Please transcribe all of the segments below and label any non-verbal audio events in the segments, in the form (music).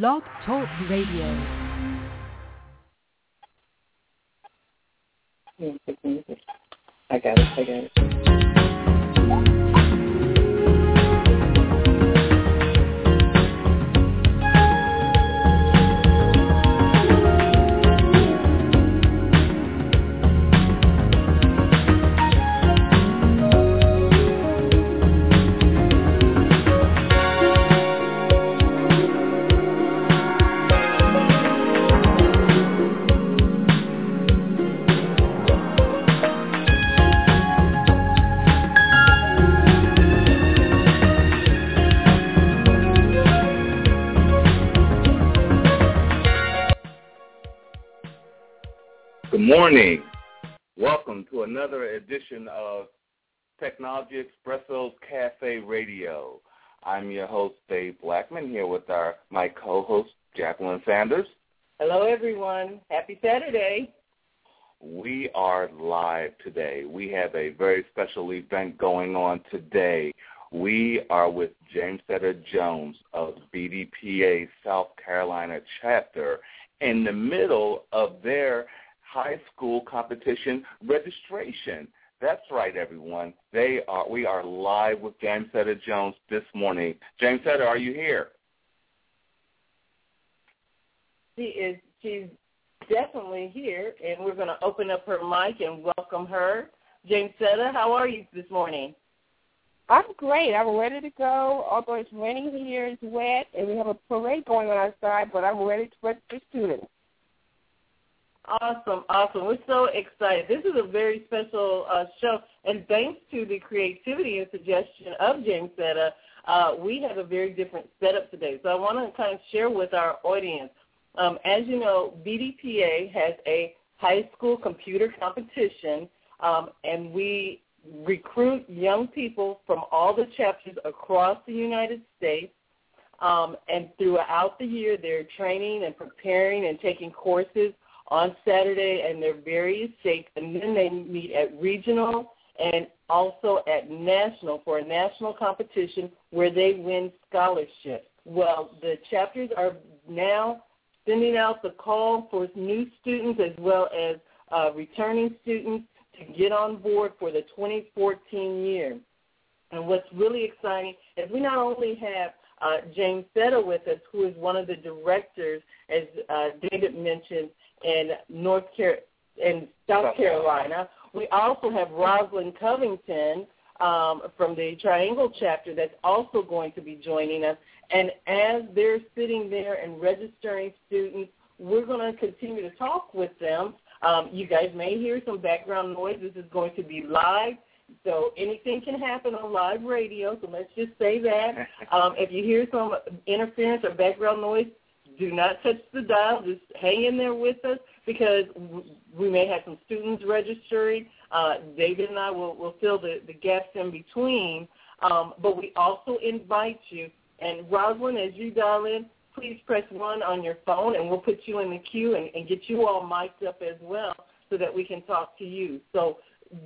Blog Talk Radio. I got it. I got it. Morning. Welcome to another edition of Technology Expresso's Cafe Radio. I'm your host, Dave Blackman, here with our my co-host, Jacqueline Sanders. Hello, everyone. Happy Saturday. We are live today. We have a very special event going on today. We are with James Setter Jones of BDPA South Carolina chapter in the middle of their high school competition registration. That's right, everyone. They are. We are live with Jamesetta Jones this morning. Jamesetta, are you here? She is. She's definitely here, and we're going to open up her mic and welcome her. Jamesetta, how are you this morning? I'm great. I'm ready to go. Although it's raining here, it's wet, and we have a parade going on outside, but I'm ready to register students. Awesome, awesome. We're so excited. This is a very special uh, show, and thanks to the creativity and suggestion of Jamesetta, uh, we have a very different setup today. So I want to kind of share with our audience. Um, as you know, BDPA has a high school computer competition, um, and we recruit young people from all the chapters across the United States. Um, and throughout the year, they're training and preparing and taking courses on Saturday and their various states, and then they meet at regional and also at national for a national competition where they win scholarships. Well, the chapters are now sending out the call for new students as well as uh, returning students to get on board for the 2014 year. And what's really exciting is we not only have uh, James Setta with us, who is one of the directors, as uh, David mentioned, in North Car- in South Carolina. We also have Rosalind Covington um, from the Triangle chapter that's also going to be joining us. And as they're sitting there and registering students, we're going to continue to talk with them. Um, you guys may hear some background noise. This is going to be live. So anything can happen on live radio. So let's just say that. (laughs) Um, if you hear some interference or background noise, do not touch the dial. Just hang in there with us because we may have some students registering. Uh, David and I will, will fill the, the gaps in between. Um, but we also invite you. And Rosalind, as you dial in, please press 1 on your phone, and we'll put you in the queue and, and get you all mic'd up as well so that we can talk to you. So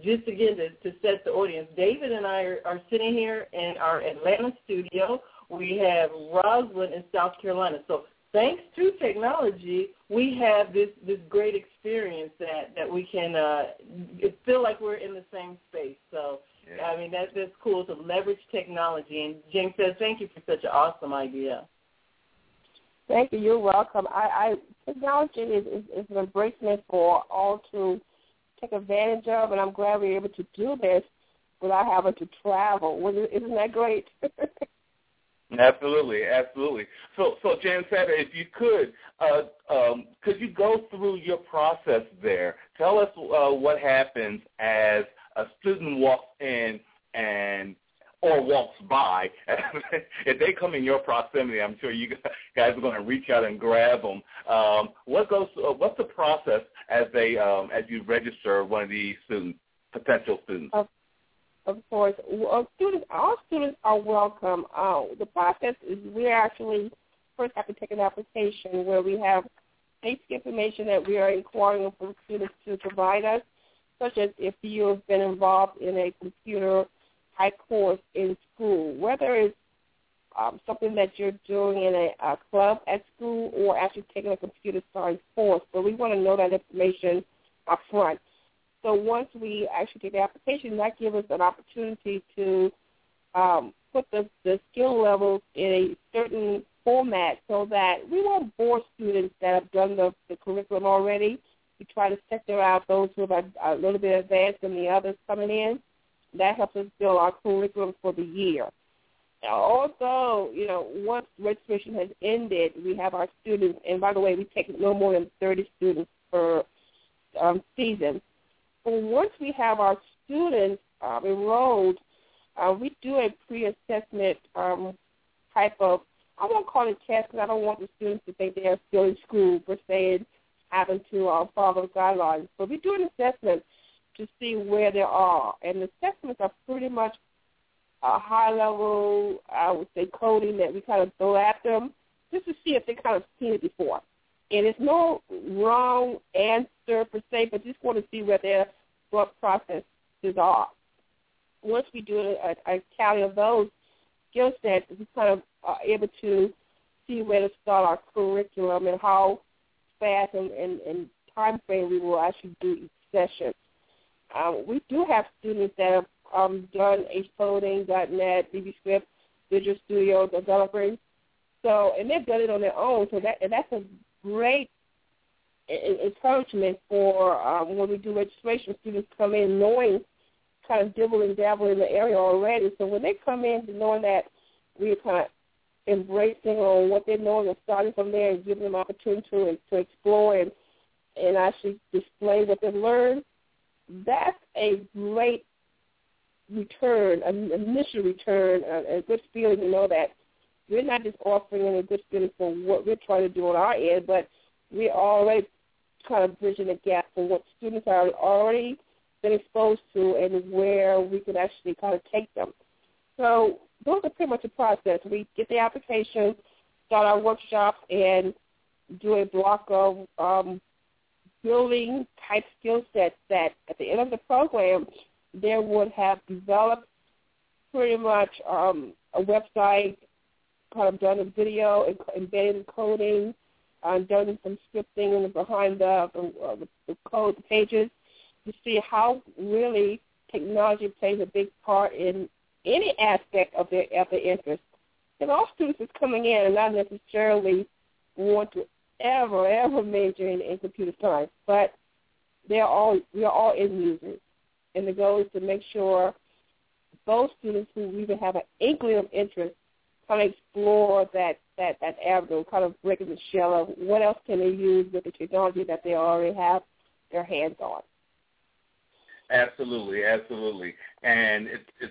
just again to, to set the audience, David and I are, are sitting here in our Atlanta studio. We have Rosalind in South Carolina. So thanks to technology, we have this this great experience that that we can uh, feel like we're in the same space. So Yeah. I mean that that's cool to leverage technology. And Jamesetta, thank you for such an awesome idea. Thank you. You're welcome. I, I technology is, is, is an embracement for all to take advantage of, and I'm glad we're able to do this without having to travel. Isn't that great? (laughs) Absolutely, absolutely. So, so Jamesetta, if you could, uh, um, could you go through your process there? Tell us uh, what happens as a student walks in and or walks by, (laughs) if they come in your proximity, I'm sure you guys are going to reach out and grab them. Um, what goes? Uh, what's the process as they um, as you register one of these students, potential students? Of, of course, well, students, all students are welcome. Uh, the process is we actually first have to take an application where we have basic information that we are inquiring from students to provide us, such as if you have been involved in a computer type course in school, whether it's um, something that you're doing in a, a club at school or actually taking a computer science course. So we want to know that information up front. So once we actually get the application, that gives us an opportunity to um, put the, the skill levels in a certain format so that we won't bore students that have done the, the curriculum already. We try to sector out those who are a little bit advanced than the others coming in. That helps us build our curriculum for the year. Also, you know, once registration has ended, we have our students, and by the way, we take no more than 30 students per um, season. But once we have our students um, enrolled, uh, we do a pre-assessment um, type of, I won't call it test because I don't want the students to think they're still in school per se and having to uh, follow the guidelines. But we do an assessment to see where they are. And the assessments are pretty much a high level, I would say, coding that we kind of throw at them just to see if they kind of seen it before. And it's no wrong answer per se, but just want to see where their thought processes are. Once we do a, a tally of those skill sets, we kind of are able to see where to start our curriculum and how fast and, and, and time frame we will actually do each session. Um, we do have students that have um, done AceCoding.net, VBScript, Visual Studio developers. So, and they've done it on their own. So that and that's a great encouragement for um, when we do registration. Students come in knowing, kind of dibble and dabble in the area already. So when they come in knowing that we're kind of embracing on what they know and starting from there and giving them opportunity to, to explore and, and actually display what they've learned, that's a great return, an initial return, a, a good feeling to know that we're not just offering a good feeling for what we're trying to do on our end, but we're already kind of bridging the gap for what students are already been exposed to and where we can actually kind of take them. So those are pretty much the process. We get the application, start our workshop, and do a block of um, building type skill sets that at the end of the program they would have developed pretty much um, a website, kind of done a video, embedded coding, uh, done some scripting behind the, uh, the, the code pages to see how really technology plays a big part in any aspect of their of their interest. And all students is coming in and not necessarily want to ever, ever major in, in computer science, but they're all we are all end users, and the goal is to make sure those students who even have an inkling of interest kind of explore that that that avenue, kind of breaking the shell of what else can they use with the technology that they already have their hands on. Absolutely, absolutely, and it, it,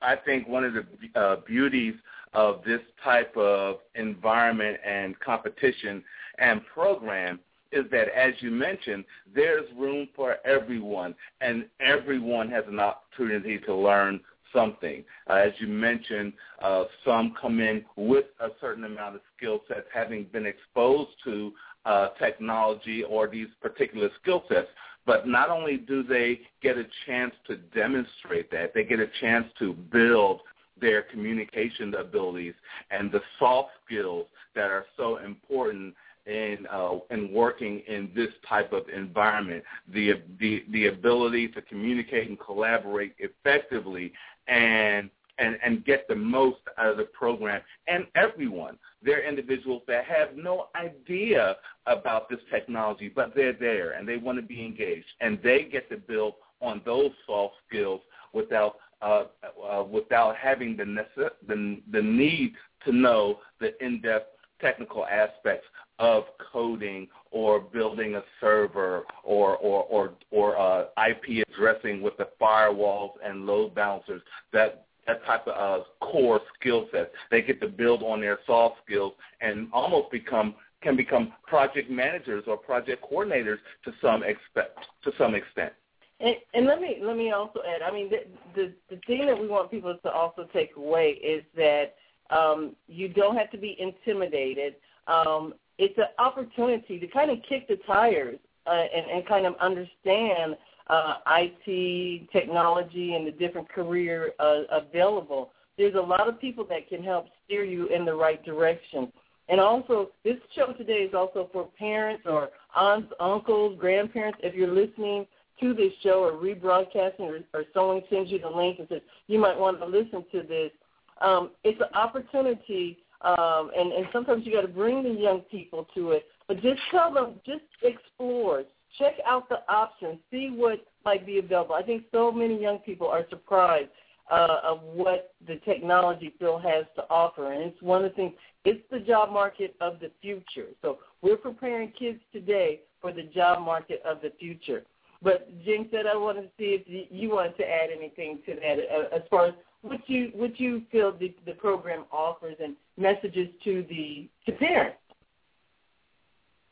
I think one of the uh, beauties of this type of environment and competition and program is that, as you mentioned, there's room for everyone, and everyone has an opportunity to learn something. Uh, as you mentioned, uh, some come in with a certain amount of skill sets, having been exposed to uh, technology or these particular skill sets. But not only do they get a chance to demonstrate that, they get a chance to build their communication abilities and the soft skills that are so important in uh, in working in this type of environment. The the the ability to communicate and collaborate effectively and and, and get the most out of the program. And everyone, they're individuals that have no idea about this technology, but they're there and they want to be engaged. And they get to build on those soft skills without uh, uh, without having the, necess- the the need to know the in-depth technical aspects of coding or building a server or or or, or uh, IP addressing with the firewalls and load balancers that that type of uh, core skill set. They get to build on their soft skills and almost become can become project managers or project coordinators to some expect to some extent. And, and let me let me also add. I mean, the, the the thing that we want people to also take away is that um, you don't have to be intimidated. Um, it's an opportunity to kind of kick the tires uh, and, and kind of understand uh, IT technology and the different career uh, available. There's a lot of people that can help steer you in the right direction. And also, this show today is also for parents or aunts, uncles, grandparents. If you're listening to this show or rebroadcasting or, or someone sends you the link and says you might want to listen to this, um, it's an opportunity. Um, and, and sometimes you got to bring the young people to it. But just tell them, just explore, check out the options, see what might be available. I think so many young people are surprised uh, of what the technology field has to offer, and it's one of the things. It's the job market of the future. So we're preparing kids today for the job market of the future. But Jamesetta I wanted to see if you wanted to add anything to that uh, as far as what you what you feel the, the program offers and messages to the to parents.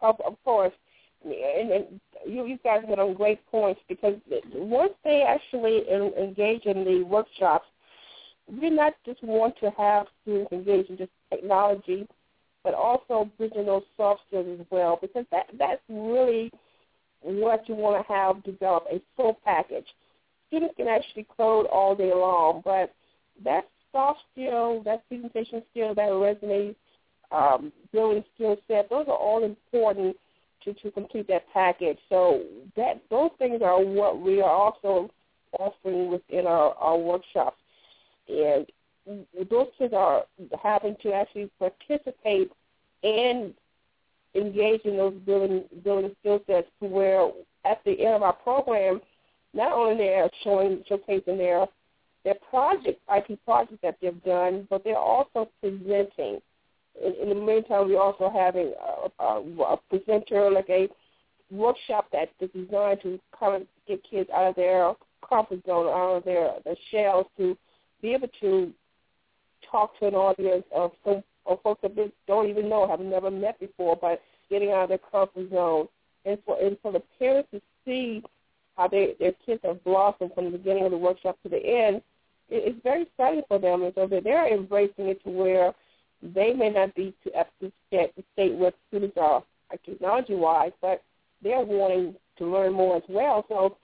Of, of course, and, and you, you guys hit on great points because once they actually engage in the workshops, we not just want to have students engage in just technology, but also bridging those soft skills as well because that that's really what you want to have develop a full package. Students can actually code all day long, but that soft skill, that presentation skill, that resume um, building skill set, those are all important to, to complete that package. So that those things are what we are also offering within our, our workshops. And those kids are having to actually participate and engage in those building building skill sets to where at the end of our program, not only they're showing showcasing their their project IT project that they've done, but they're also presenting. In, in the meantime, we're also having a, a, a presenter, like a workshop that is designed to kind of get kids out of their comfort zone, out of their, their shells, to be able to talk to an audience of some of folks that they don't even know, have never met before, but getting out of their comfort zone, and for and for the parents to see how they their kids have blossomed from the beginning of the workshop to the end, it, it's very exciting for them, and so they're embracing it to where they may not be to up to the state where students are technology-wise, but they're wanting to learn more as well. So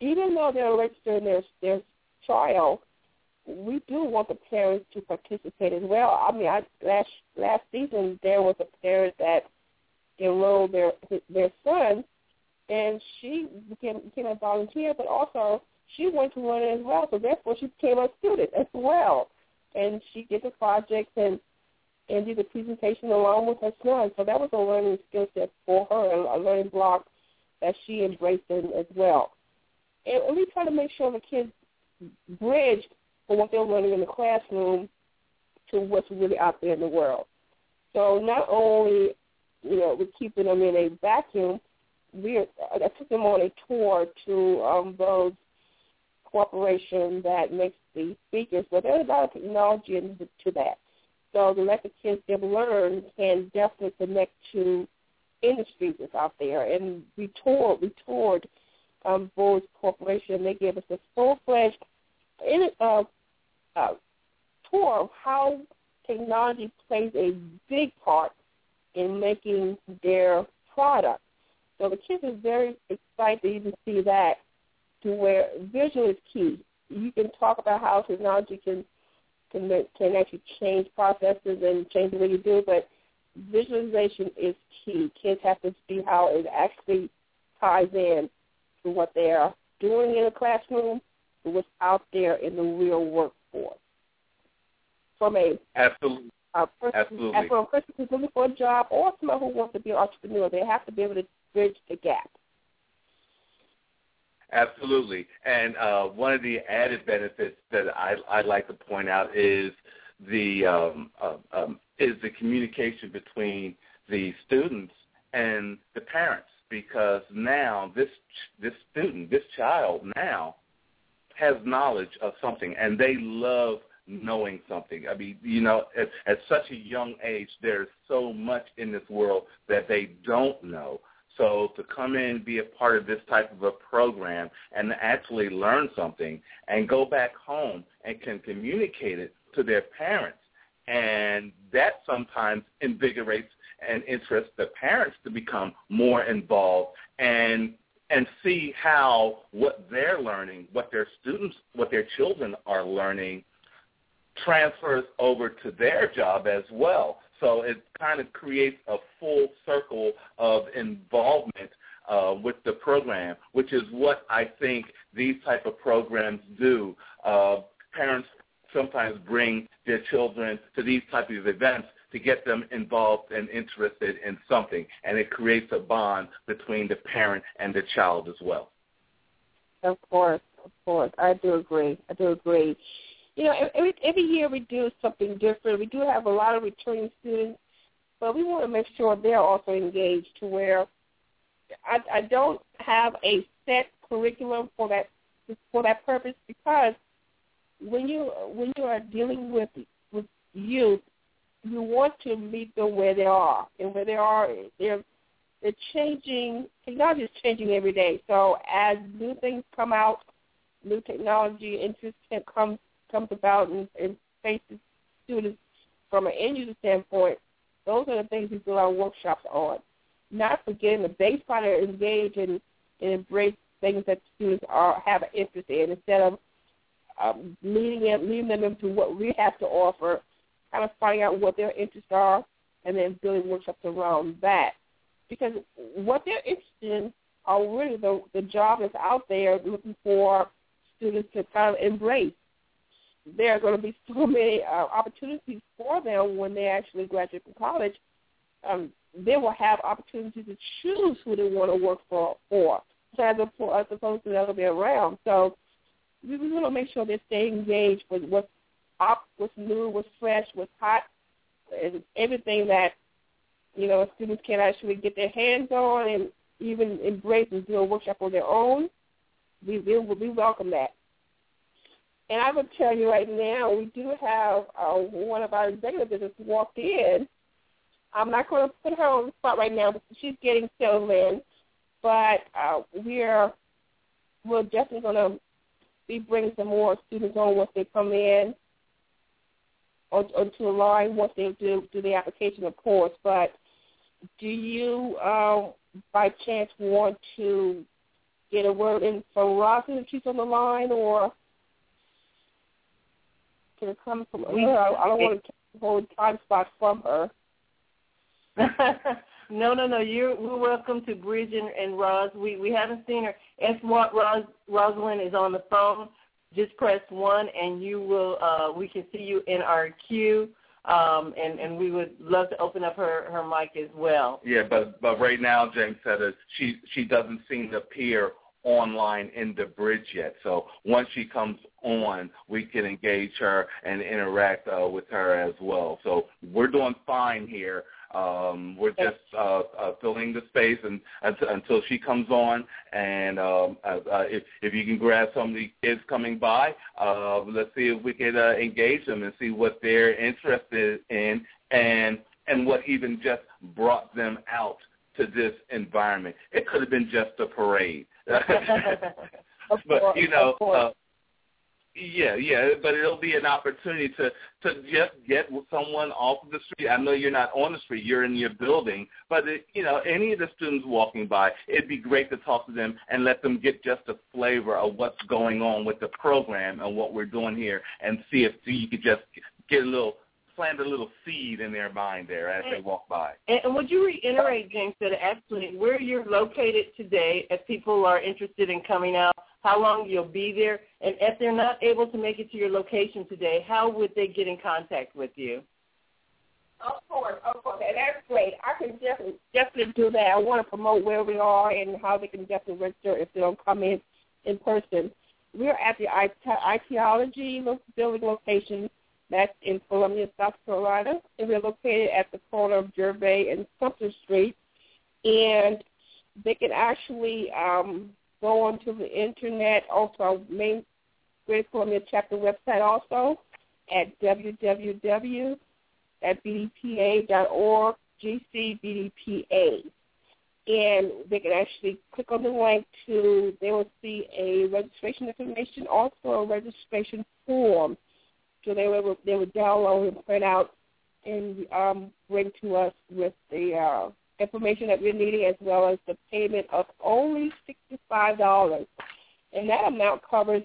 even though they're registering their their trial, we do want the parents to participate as well. I mean, I, last last season there was a parent that enrolled their their son, and she became became a volunteer, but also she went to it as well. So therefore, she became a student as well, and she did the projects and and did the presentation along with her son. So that was a learning skill set for her, a learning block that she embraced in as well. And we try to make sure the kids bridge from what they're learning in the classroom to what's really out there in the world. So not only, you know, we're keeping them in a vacuum, we I took them on a tour to um, those corporation that makes the speakers, but there's a lot of technology into that. So the let the kids have learned can definitely connect to industries that's out there. And we toured, we toured um, Bose Corporation. They gave us a full-fledged uh, uh, tour of how technology plays a big part in making their product. So the kids are very excited to even see that to where visual is key. You can talk about how technology can can can actually change processes and change the way you do it. But visualization is key. Kids have to see how it actually ties in to what they are doing in a classroom to what's out there in the real workforce. From a absolutely. A person, Absolutely. From a person who's looking for a job or someone who wants to be an entrepreneur, they have to be able to bridge the gap. Absolutely. And uh, one of the added benefits that I, I'd like to point out is the um, uh, um, is the communication between the students and the parents because now this this student this child now has knowledge of something, and they love knowing something. I mean, you know, at, at such a young age, there's so much in this world that they don't know. So to come in, and be a part of this type of a program, and actually learn something, and go back home and can communicate it to their parents, and that sometimes invigorates and interests the parents to become more involved and and see how what they're learning, what their students, what their children are learning transfers over to their job as well. So it kind of creates a full circle of involvement uh, with the program, which is what I think these type of programs do. Uh, parents sometimes bring their children to these type of events to get them involved and interested in something, and it creates a bond between the parent and the child as well. Of course, of course, I do agree. I do agree you know, every every year we do something different. We do have a lot of returning students, but we want to make sure they're also engaged to where I, I don't have a set curriculum for that for that purpose because when you when you are dealing with with youth, you want to meet them where they are, and where they are, they're they're changing. Technology is changing every day. So as new things come out, new technology interest comes comes about and, and faces students from an end user standpoint, those are the things we do our workshops on. Not forgetting the base part to engage and, and embrace things that students are have an interest in instead of um, leading them leading them into what we have to offer, kind of finding out what their interests are, and then building workshops around that. Because what they're interested in are really the the job that's out there looking for students to kind of embrace there are going to be (laughs) so many uh, opportunities for them when they actually graduate from college. Um, they will have opportunities to choose who they want to work for, for as, opposed to the other way around. So we want to make sure they stay engaged with what's up, what's new, what's fresh, what's hot, and everything that you know students can actually get their hands on and even embrace and do a workshop on their own. We we, we welcome that. And I would tell you right now, we do have uh, one of our executives just walked in. I'm not going to put her on the spot right now because she's getting settled in, but uh, we're we're definitely going to be bringing some more students on once they come in or, onto the line once they do do the application, of course. But do you, um, by chance, want to get a word in from Rosin if she's on the line, or can come from her. I don't want to hold time spot from her. (laughs) no, no, no. You're we're welcome to Bridge and, and Roz. We we haven't seen her. If what Roz Rosalind is on the phone, just press one and you will. uh We can see you in our queue. Um, and and we would love to open up her her mic as well. Yeah, but but right now, James said that she she doesn't seem to appear online in the bridge yet. So once she comes on, we can engage her and interact uh, with her as well. So we're doing fine here. Um, we're just uh, uh, filling the space and, until, until she comes on. And um, uh, uh, if, if you can grab some of the kids coming by, uh, let's see if we can uh, engage them and see what they're interested in and and what even just brought them out to this environment. It could have been just a parade. (laughs) (laughs) but you know, uh, yeah, yeah, but it'll be an opportunity to to just get someone off of the street. I know you're not on the street; you're in your building. But it, you know, any of the students walking by, it'd be great to talk to them and let them get just a flavor of what's going on with the program and what we're doing here, and see if you could just get a little plant a little seed in their mind there as and, they walk by. And would you reiterate, James, that actually where you're located today, if people are interested in coming out, how long you'll be there, and if they're not able to make it to your location today, how would they get in contact with you? Of course, of course, and that's great. I can definitely definitely do that. I want to promote where we are and how they can definitely register if they don't come in in person. We're at the ITology building location that's in Columbia, South Carolina, and we're located at the corner of Gervais and Sumter Street. And they can actually um, go onto the internet, also our main Greater Columbia chapter website also at www.bdpa.org, GCBDPA. And they can actually click on the link to, they will see a registration information, also a registration form. So they will, they will download and print out and um, bring to us with the uh, information that we're needing as well as the payment of only $65. And that amount covers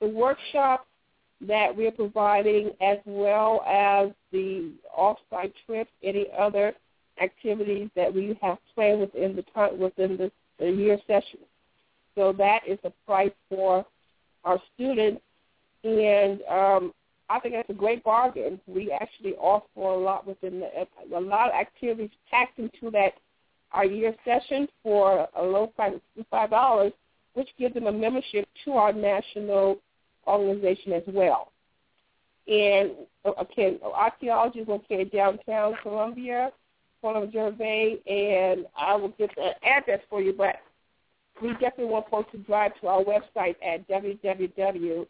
the workshop that we're providing as well as the off-site trips, any other activities that we have planned within the within the, the year session. So that is the price for our students, and um, I think that's a great bargain. We actually offer a lot within the, a lot of activities packed into that our year session for a low price of five dollars, which gives them a membership to our national organization as well. And uh, okay, ITology is located downtown Columbia, of Gervais, and I will get the address for you, but we definitely want folks to drive to our website at www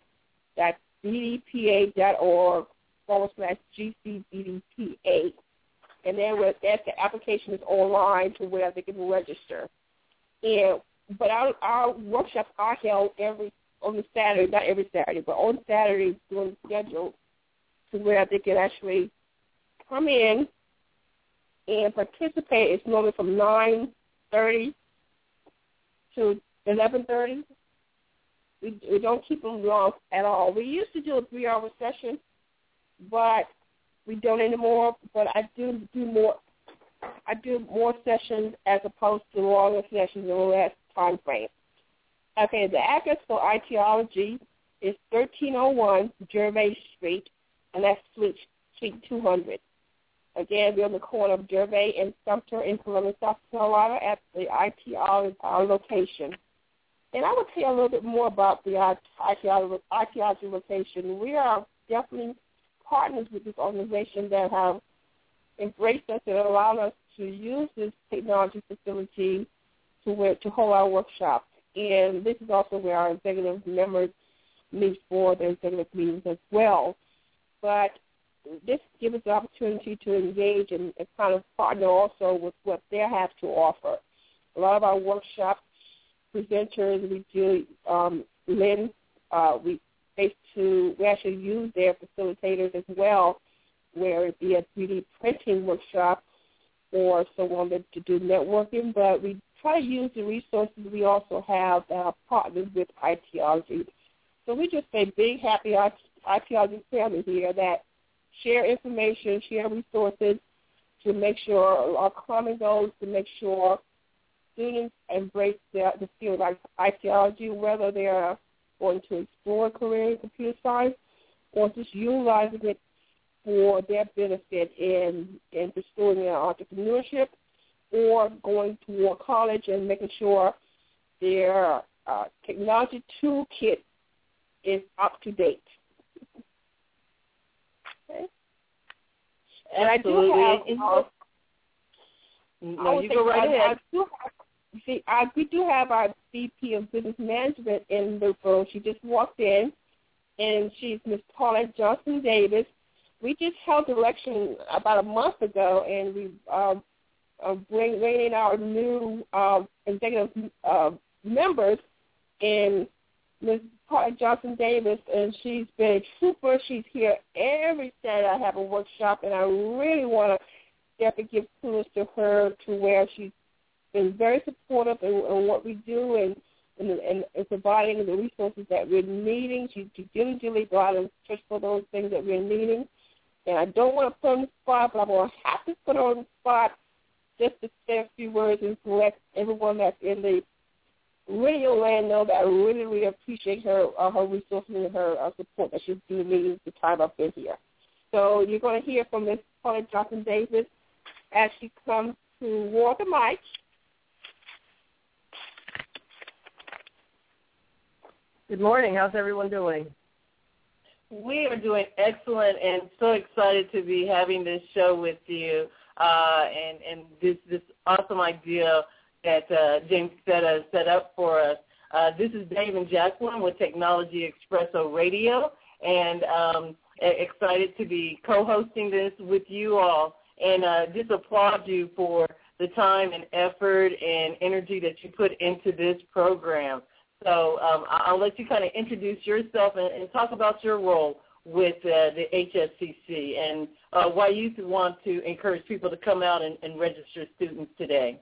bdpa.org forward slash GCBDPA. And then with that, the application is online to where they can register. And but our, our workshops are held every on the Saturday, not every Saturday, but on Saturdays during the schedule to where they can actually come in and participate. It's normally from nine thirty to eleven thirty we, we don't keep them long at all. We used to do a three-hour session, but we don't anymore. But I do do more. I do more sessions as opposed to longer sessions in the last time frame. Okay, the address for ITology is 1301 Gervais Street, and that's Suite, Suite 200. Again, we're on the corner of Gervais and Sumter in Columbia, South Carolina at the ITR uh, location. And I will tell you a little bit more about the ITology location. We are definitely partners with this organization that have embraced us and allowed us to use this technology facility to where, to hold our workshops. And this is also where our executive members meet for their executive meetings as well. But this gives us the opportunity to engage and, and kind of partner also with what they have to offer. A lot of our workshops presenters. We do um, Lynn. Uh, we face to we actually use their facilitators as well, where it be a 3D printing workshop or someone that to do networking. But we try to use the resources we also have are partners with ITology. So we just say big happy ITology family here that share information, share resources to make sure our common goals to make sure students embrace the, the field of archaeology, whether they are going to explore a career in computer science or just utilizing it for their benefit in, in pursuing their entrepreneurship or going to college and making sure their uh, technology toolkit is up to date. Okay. And Absolutely. I do have. Uh, no, you go right ahead. I do have see, I, we do have our VP of Business Management in the room. She just walked in, and she's Miss Paulette Johnson Davis. We just held election about a month ago, and we um, uh, bring, bring in our new uh, executive uh, members, and Miss Paulette Johnson Davis, and she's been a trooper. She's here every Saturday. I have a workshop, and I really want to definitely give kudos to her to where she's been very supportive in, in what we do and, and, and, and providing the resources that we're needing. She, she diligently out and search for those things that we're needing. And I don't want to put her on the spot, but I'm going to have to put her on the spot just to say a few words and let everyone that's in the radio land know that I really, really appreciate her uh, her resources and her uh, support that she's given me the time I've been here. So you're going to hear from Ms. Paula Johnson Davis as she comes to walk the mic Good morning. How's everyone doing? We are doing excellent and so excited to be having this show with you uh, and, and this, this awesome idea that uh, James set, uh, set up for us. Uh, this is Dave and Jacqueline with Technology Expresso Radio, and um, excited to be co-hosting this with you all. And uh, just applaud you for the time and effort and energy that you put into this program. So um, I'll let you kind of introduce yourself and, and talk about your role with uh, the HSCC and uh, why you want to encourage people to come out and, and register students today.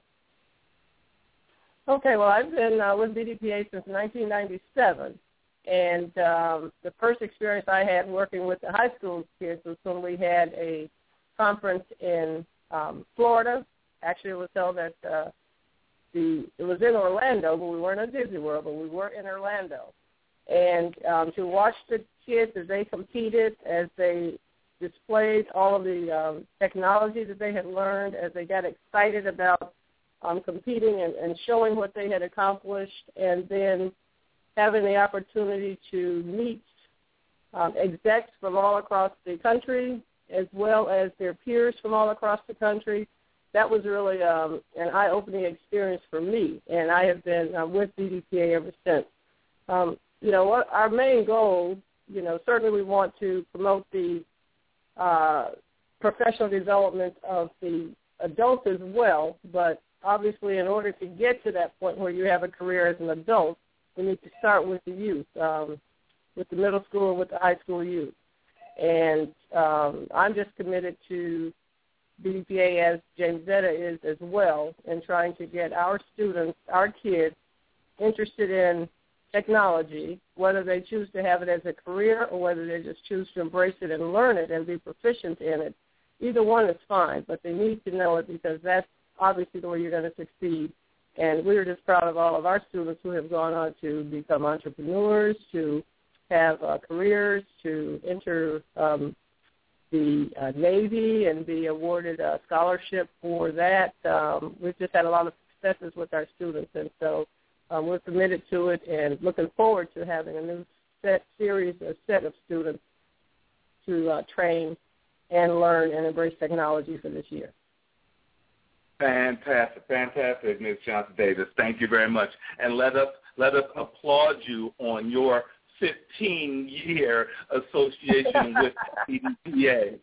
Okay, well, I've been uh, with BDPA since 1997, and um, the first experience I had working with the high school kids was when we had a conference in um, Florida. Actually, it was held at uh, the. It was in Orlando, but we weren't at Disney World, but we were in Orlando, and um, to watch the kids as they competed, as they displayed all of the um, technology that they had learned, as they got excited about um, competing and, and showing what they had accomplished, and then having the opportunity to meet um, execs from all across the country, as well as their peers from all across the country. That was really um, an eye-opening experience for me, and I have been uh, with BDPA ever since. Um, you know, our main goal, you know, certainly we want to promote the uh, professional development of the adults as well, but obviously in order to get to that point where you have a career as an adult, we need to start with the youth, um, with the middle school and with the high school youth. And um, I'm just committed to BDPA as Jamesetta is as well in trying to get our students, our kids, interested in technology, whether they choose to have it as a career or whether they just choose to embrace it and learn it and be proficient in it. Either one is fine, but they need to know it because that's obviously the way you're going to succeed. And we're just proud of all of our students who have gone on to become entrepreneurs, to have uh, careers, to enter um, the uh, Navy and be awarded a scholarship for that. Um, we've just had a lot of successes with our students, and so um, we're committed to it and looking forward to having a new set series, a set of students to uh, train and learn and embrace technology for this year. Fantastic, fantastic, Ms. Johnson Davis. Thank you very much, and let us let us applaud you on your 15-year association with BDPA.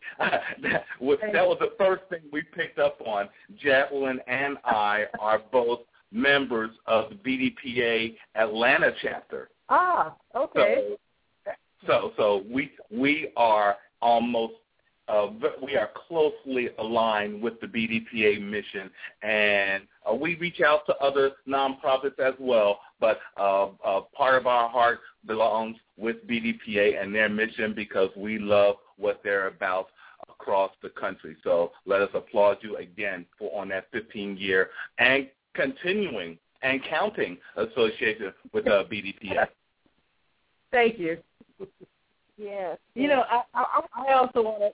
that, was, that was the first thing we picked up on. Jacqueline and I are both members of the BDPA Atlanta chapter. Ah, okay. So, so, so we we are almost uh, we are closely aligned with the BDPA mission, and uh, we reach out to other nonprofits as well. But uh, uh, part of our heart belongs with BDPA and their mission because we love what they're about across the country. So let us applaud you again for on that 15-year and continuing and counting association with uh, BDPA. (laughs) Thank you. Yes. You know, I, I, I also want to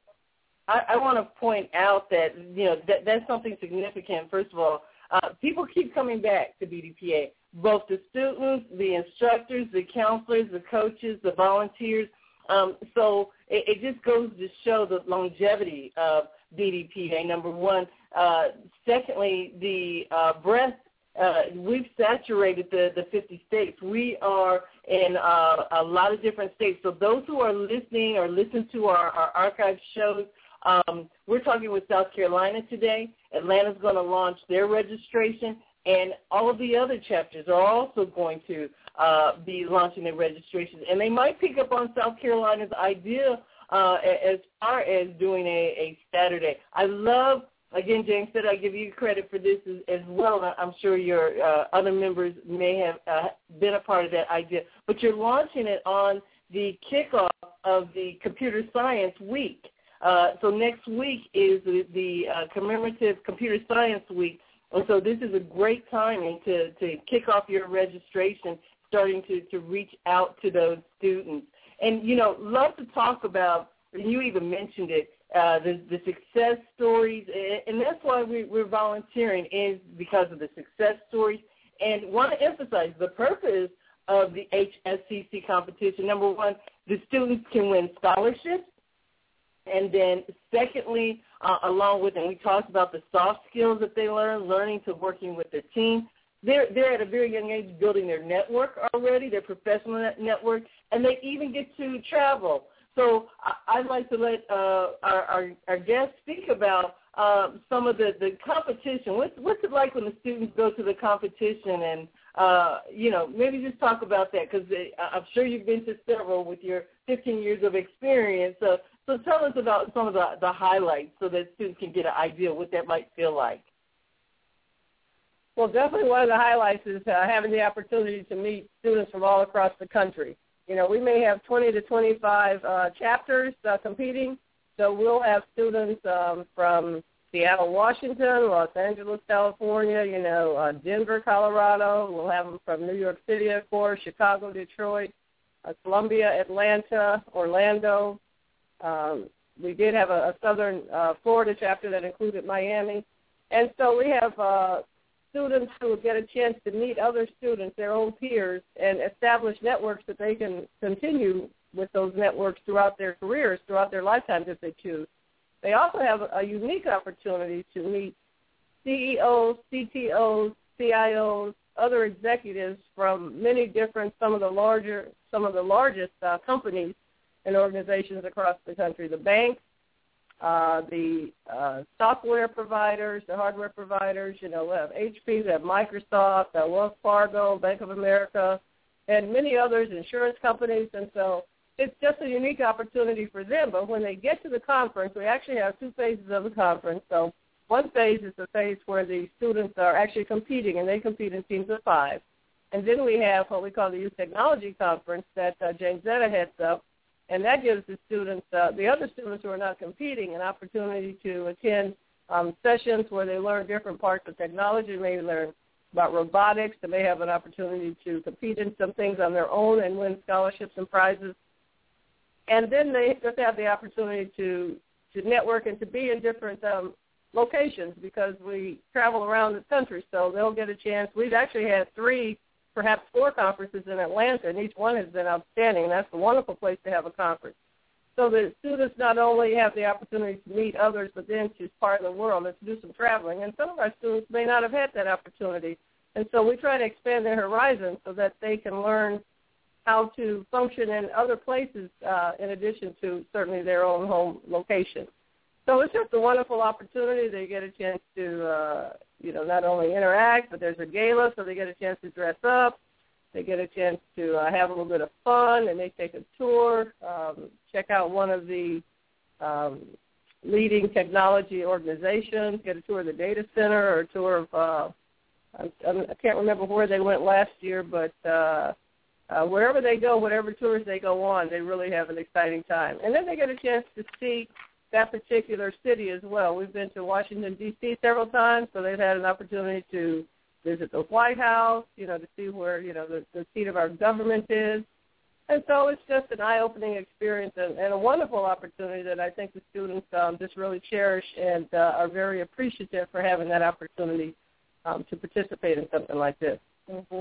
I, I want to point out that you know that that's something significant. First of all, uh, people keep coming back to BDPA. Both the students, the instructors, the counselors, the coaches, the volunteers. Um, so it, it just goes to show the longevity of BDPA. Number one. Uh, secondly, the uh, breadth uh, we've saturated the, the 50 states. We are in uh, a lot of different states. So those who are listening or listen to our, our archive shows, um, we're talking with South Carolina today. Atlanta's going to launch their registration, and all of the other chapters are also going to uh, be launching their registrations. And they might pick up on South Carolina's idea uh, as far as doing a, a Saturday. I love, again, Jamesetta I give you credit for this as, as well. I'm sure your uh, other members may have uh, been a part of that idea. But you're launching it on the kickoff of the Computer Science Week. Uh, so next week is the, the uh, commemorative Computer Science Week. And so this is a great timing to, to kick off your registration, starting to, to reach out to those students. And, you know, love to talk about, and you even mentioned it, uh, the, the success stories. And that's why we, we're volunteering is because of the success stories. And want to emphasize the purpose of the HSCC competition. Number one, the students can win scholarships and then secondly, uh, along with, and we talked about the soft skills that they learn, learning to working with the team. they're they're at a very young age building their network already, their professional network, and they even get to travel. So I, I'd like to let uh, our, our our guests speak about um, some of the the competition. What's what's it like when the students go to the competition and uh, you know maybe just talk about that because I'm sure you've been to several with your 15 years of experience. So so tell us about some of the the highlights so that students can get an idea what that might feel like. Well, definitely one of the highlights is uh, having the opportunity to meet students from all across the country. You know, we may have 20 to 25 uh, chapters uh, competing, so we'll have students um, from Seattle, Washington, Los Angeles, California, you know, uh, Denver, Colorado. We'll have them from New York City, of course, Chicago, Detroit, uh, Columbia, Atlanta, Orlando. Um, we did have a, a southern uh, Florida chapter that included Miami. And so we have uh, students who get a chance to meet other students, their own peers, and establish networks that they can continue with those networks throughout their careers, throughout their lifetimes if they choose. They also have a unique opportunity to meet CEOs, CTOs, CIOs, other executives from many different, some of the larger, some of the largest uh, companies and organizations across the country. The banks, uh, the uh, software providers, the hardware providers. You know, we have HP, we have Microsoft, uh, Wells Fargo, Bank of America, and many others, insurance companies. And so it's just a unique opportunity for them. But when they get to the conference, we actually have two phases of the conference. So one phase is the phase where the students are actually competing, and they compete in teams of five. And then we have what we call the Youth Technology Conference that uh, Jamesetta heads up, and that gives the students, uh, the other students who are not competing, an opportunity to attend um, sessions where they learn different parts of technology. Maybe learn about robotics. They may have an opportunity to compete in some things on their own and win scholarships and prizes. And then they just have the opportunity to to network and to be in different um, locations because we travel around the country. So they'll get a chance. We've actually had three perhaps four conferences in Atlanta, and each one has been outstanding. And that's a wonderful place to have a conference. So the students not only have the opportunity to meet others, but then to part of the world and to do some traveling. And some of our students may not have had that opportunity. And so we try to expand their horizons so that they can learn how to function in other places uh, in addition to certainly their own home location. So it's just a wonderful opportunity. They get a chance to, uh, you know, not only interact, but there's a gala, so they get a chance to dress up. They get a chance to uh, have a little bit of fun, and they take a tour, um, check out one of the um, leading technology organizations, get a tour of the data center or a tour of, uh, I, I can't remember where they went last year, but uh, uh, wherever they go, whatever tours they go on, they really have an exciting time. And then they get a chance to see that particular city as well. We've been to Washington D.C. several times, so they've had an opportunity to visit the White House, you know, to see where you know the, the seat of our government is. And so it's just an eye-opening experience and, and a wonderful opportunity that I think the students um, just really cherish and uh, are very appreciative for having that opportunity um, to participate in something like this. Mm-hmm.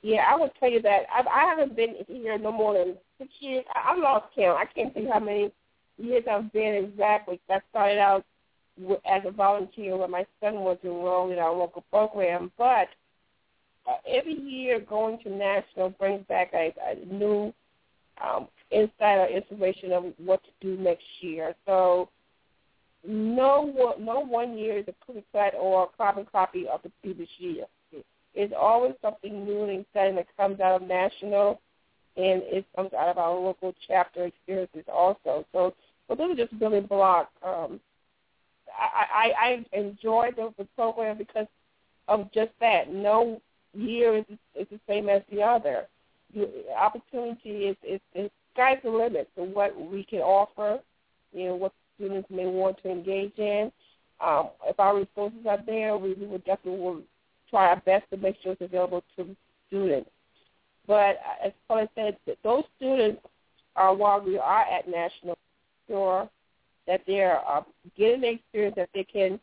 Yeah, I would tell you that I, I haven't been here no more than six years. I, I lost count. I can't think how many years I've been exactly. I started out as a volunteer when my son was enrolled in our local program, but uh, every year going to national brings back a, a new um, insight or inspiration of what to do next year. So no no one year is a cut or a carbon copy of the previous year. It's always something new and exciting that comes out of national, and it comes out of our local chapter experiences also. So but those are just building blocks. Um, I, I, I enjoy the, the program because of just that. No year is, is the same as the other. The opportunity is, is, is sky's the limit to what we can offer, you know, what students may want to engage in. Um, if our resources are there, we, we would definitely will try our best to make sure it's available to students. But as Paula said, those students are while we are at national sure that they're uh, getting the experience that they can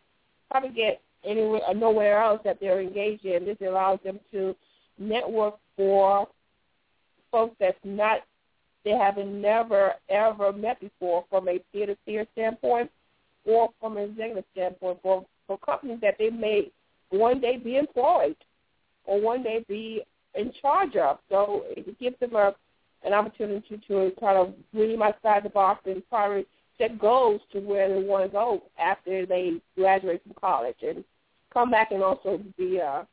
probably get anywhere or nowhere else that they're engaged in. This allows them to network for folks that's not they haven't never ever met before from a to peer standpoint or from an executive standpoint for for companies that they may one day be employed or one day be in charge of. So it gives them a an opportunity to kind of dream outside the box and probably set goals to where they want to go after they graduate from college and come back and also be uh,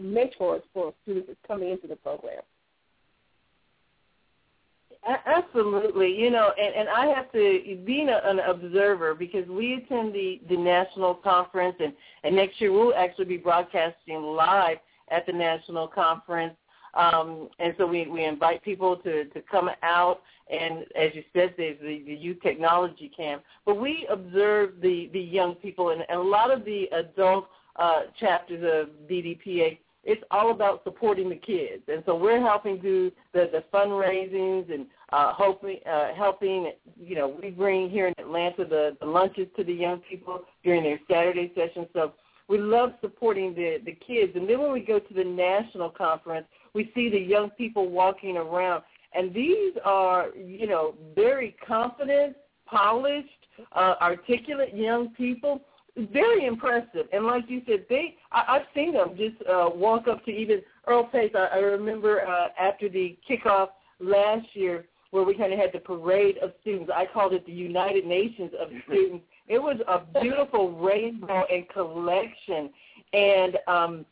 mentors for students coming into the program. Absolutely, you know, and, and I have to being a, an observer because we attend the the national conference, and and next year we'll actually be broadcasting live at the national conference, um, and so we we invite people to to come out, and as you said, there's the, the youth technology camp, but we observe the the young people, and, and a lot of the adult uh, chapters of BDPA it's all about supporting the kids, and so we're helping do the the fundraisings and uh, hoping uh, helping. You know, we bring here in Atlanta the, the lunches to the young people during their Saturday sessions. So we love supporting the the kids, and then when we go to the national conference, we see the young people walking around, and these are you know very confident, polished, uh, articulate young people very impressive. And like you said, they I, I've seen them just uh, walk up to even Earl Pace. I, I remember uh, after the kickoff last year where we kind of had the parade of students. I called it the United Nations of (laughs) students. It was a beautiful rainbow and collection. And um,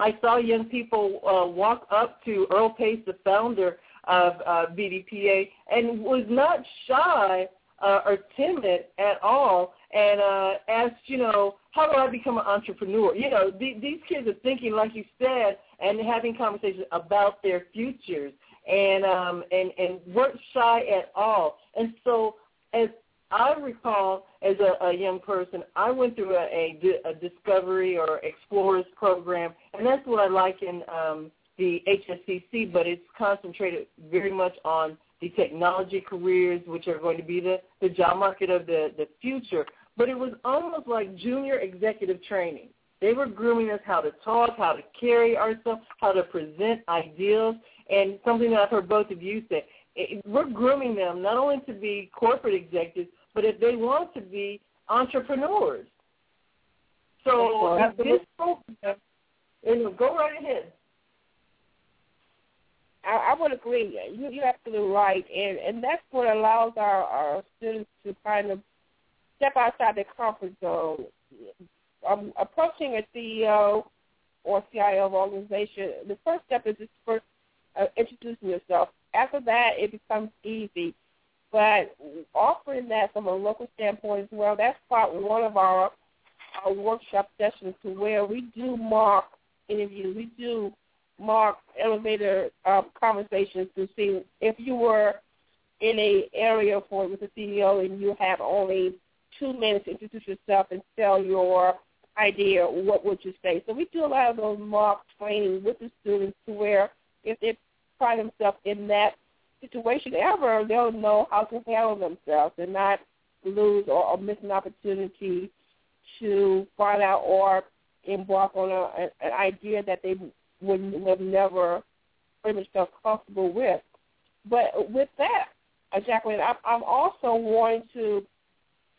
I saw young people uh, walk up to Earl Pace, the founder of uh, BDPA, and was not shy uh, or timid at all and uh, asked, you know, how do I become an entrepreneur? You know, th- these kids are thinking, like you said, and having conversations about their futures, and um, and and weren't shy at all. And so, as I recall, as a, a young person, I went through a, a, a discovery or explorers program, and that's what I like in um, the HSCC. But it's concentrated very much on the technology careers, which are going to be the, the job market of the, the future. But it was almost like junior executive training. They were grooming us how to talk, how to carry ourselves, how to present ideals, and something that I've heard both of you say. It, we're grooming them not only to be corporate executives, but if they want to be entrepreneurs. So this program, and go right ahead. I, I would agree. You, you're absolutely right, and and that's what allows our our students to kind of step outside their comfort zone. Um, approaching a CEO or CIO of organization, the first step is just first uh, introducing yourself. After that, it becomes easy. But offering that from a local standpoint as well, that's part one of our, our workshop sessions to where we do mock interviews. We do mock elevator uh, conversations to see if you were in a area for with a CEO and you have only two minutes to introduce yourself and tell your idea, what would you say? So we do a lot of those mock training with the students to where if they find themselves in that situation ever, they'll know how to handle themselves and not lose or, or miss an opportunity to find out or embark on a, an idea that they would have never pretty much felt comfortable with. But with that, uh, Jacqueline, I'm, I'm also wanting to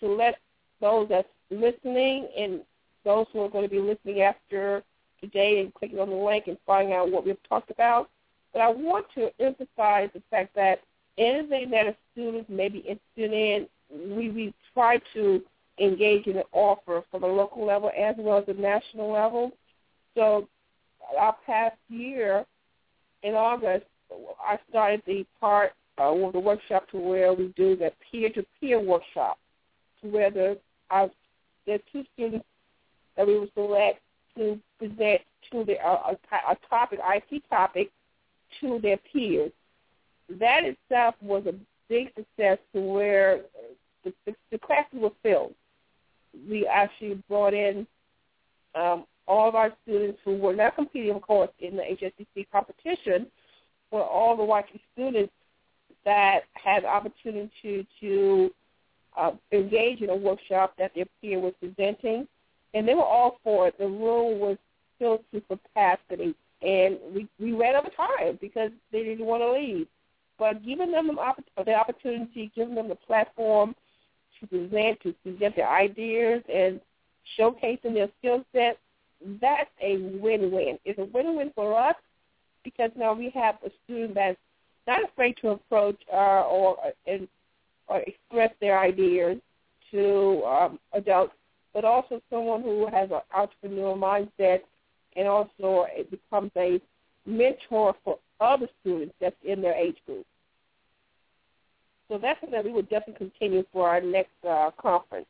to let those that's listening and those who are going to be listening after today and clicking on the link and finding out what we've talked about. But I want to emphasize the fact that anything that a student may be interested in, we, we try to engage in an offer from a local level as well as the national level. So our past year in August, I started the part uh, of the workshop to where we do the peer-to-peer workshop, to where the our, the two students that we would select to present to the uh, a, a topic, IT topic, to their peers. That itself was a big success to where the, the, the classes were filled. We actually brought in um, all of our students who were not competing, of course, in the HSCC competition, were all the YP students that had the opportunity to uh, engage in a workshop that their peer was presenting, and they were all for it. The room was filled to capacity, and we, we ran out of time because they didn't want to leave. But giving them the opportunity, giving them the platform to present, to present their ideas, and showcasing their skill set, that's a win-win. It's a win-win for us because now we have a student that's not afraid to approach uh, or, and, or express their ideas to um, adults, but also someone who has an entrepreneurial mindset and also it becomes a mentor for other students that's in their age group. So that's something that we would definitely continue for our next uh, conference.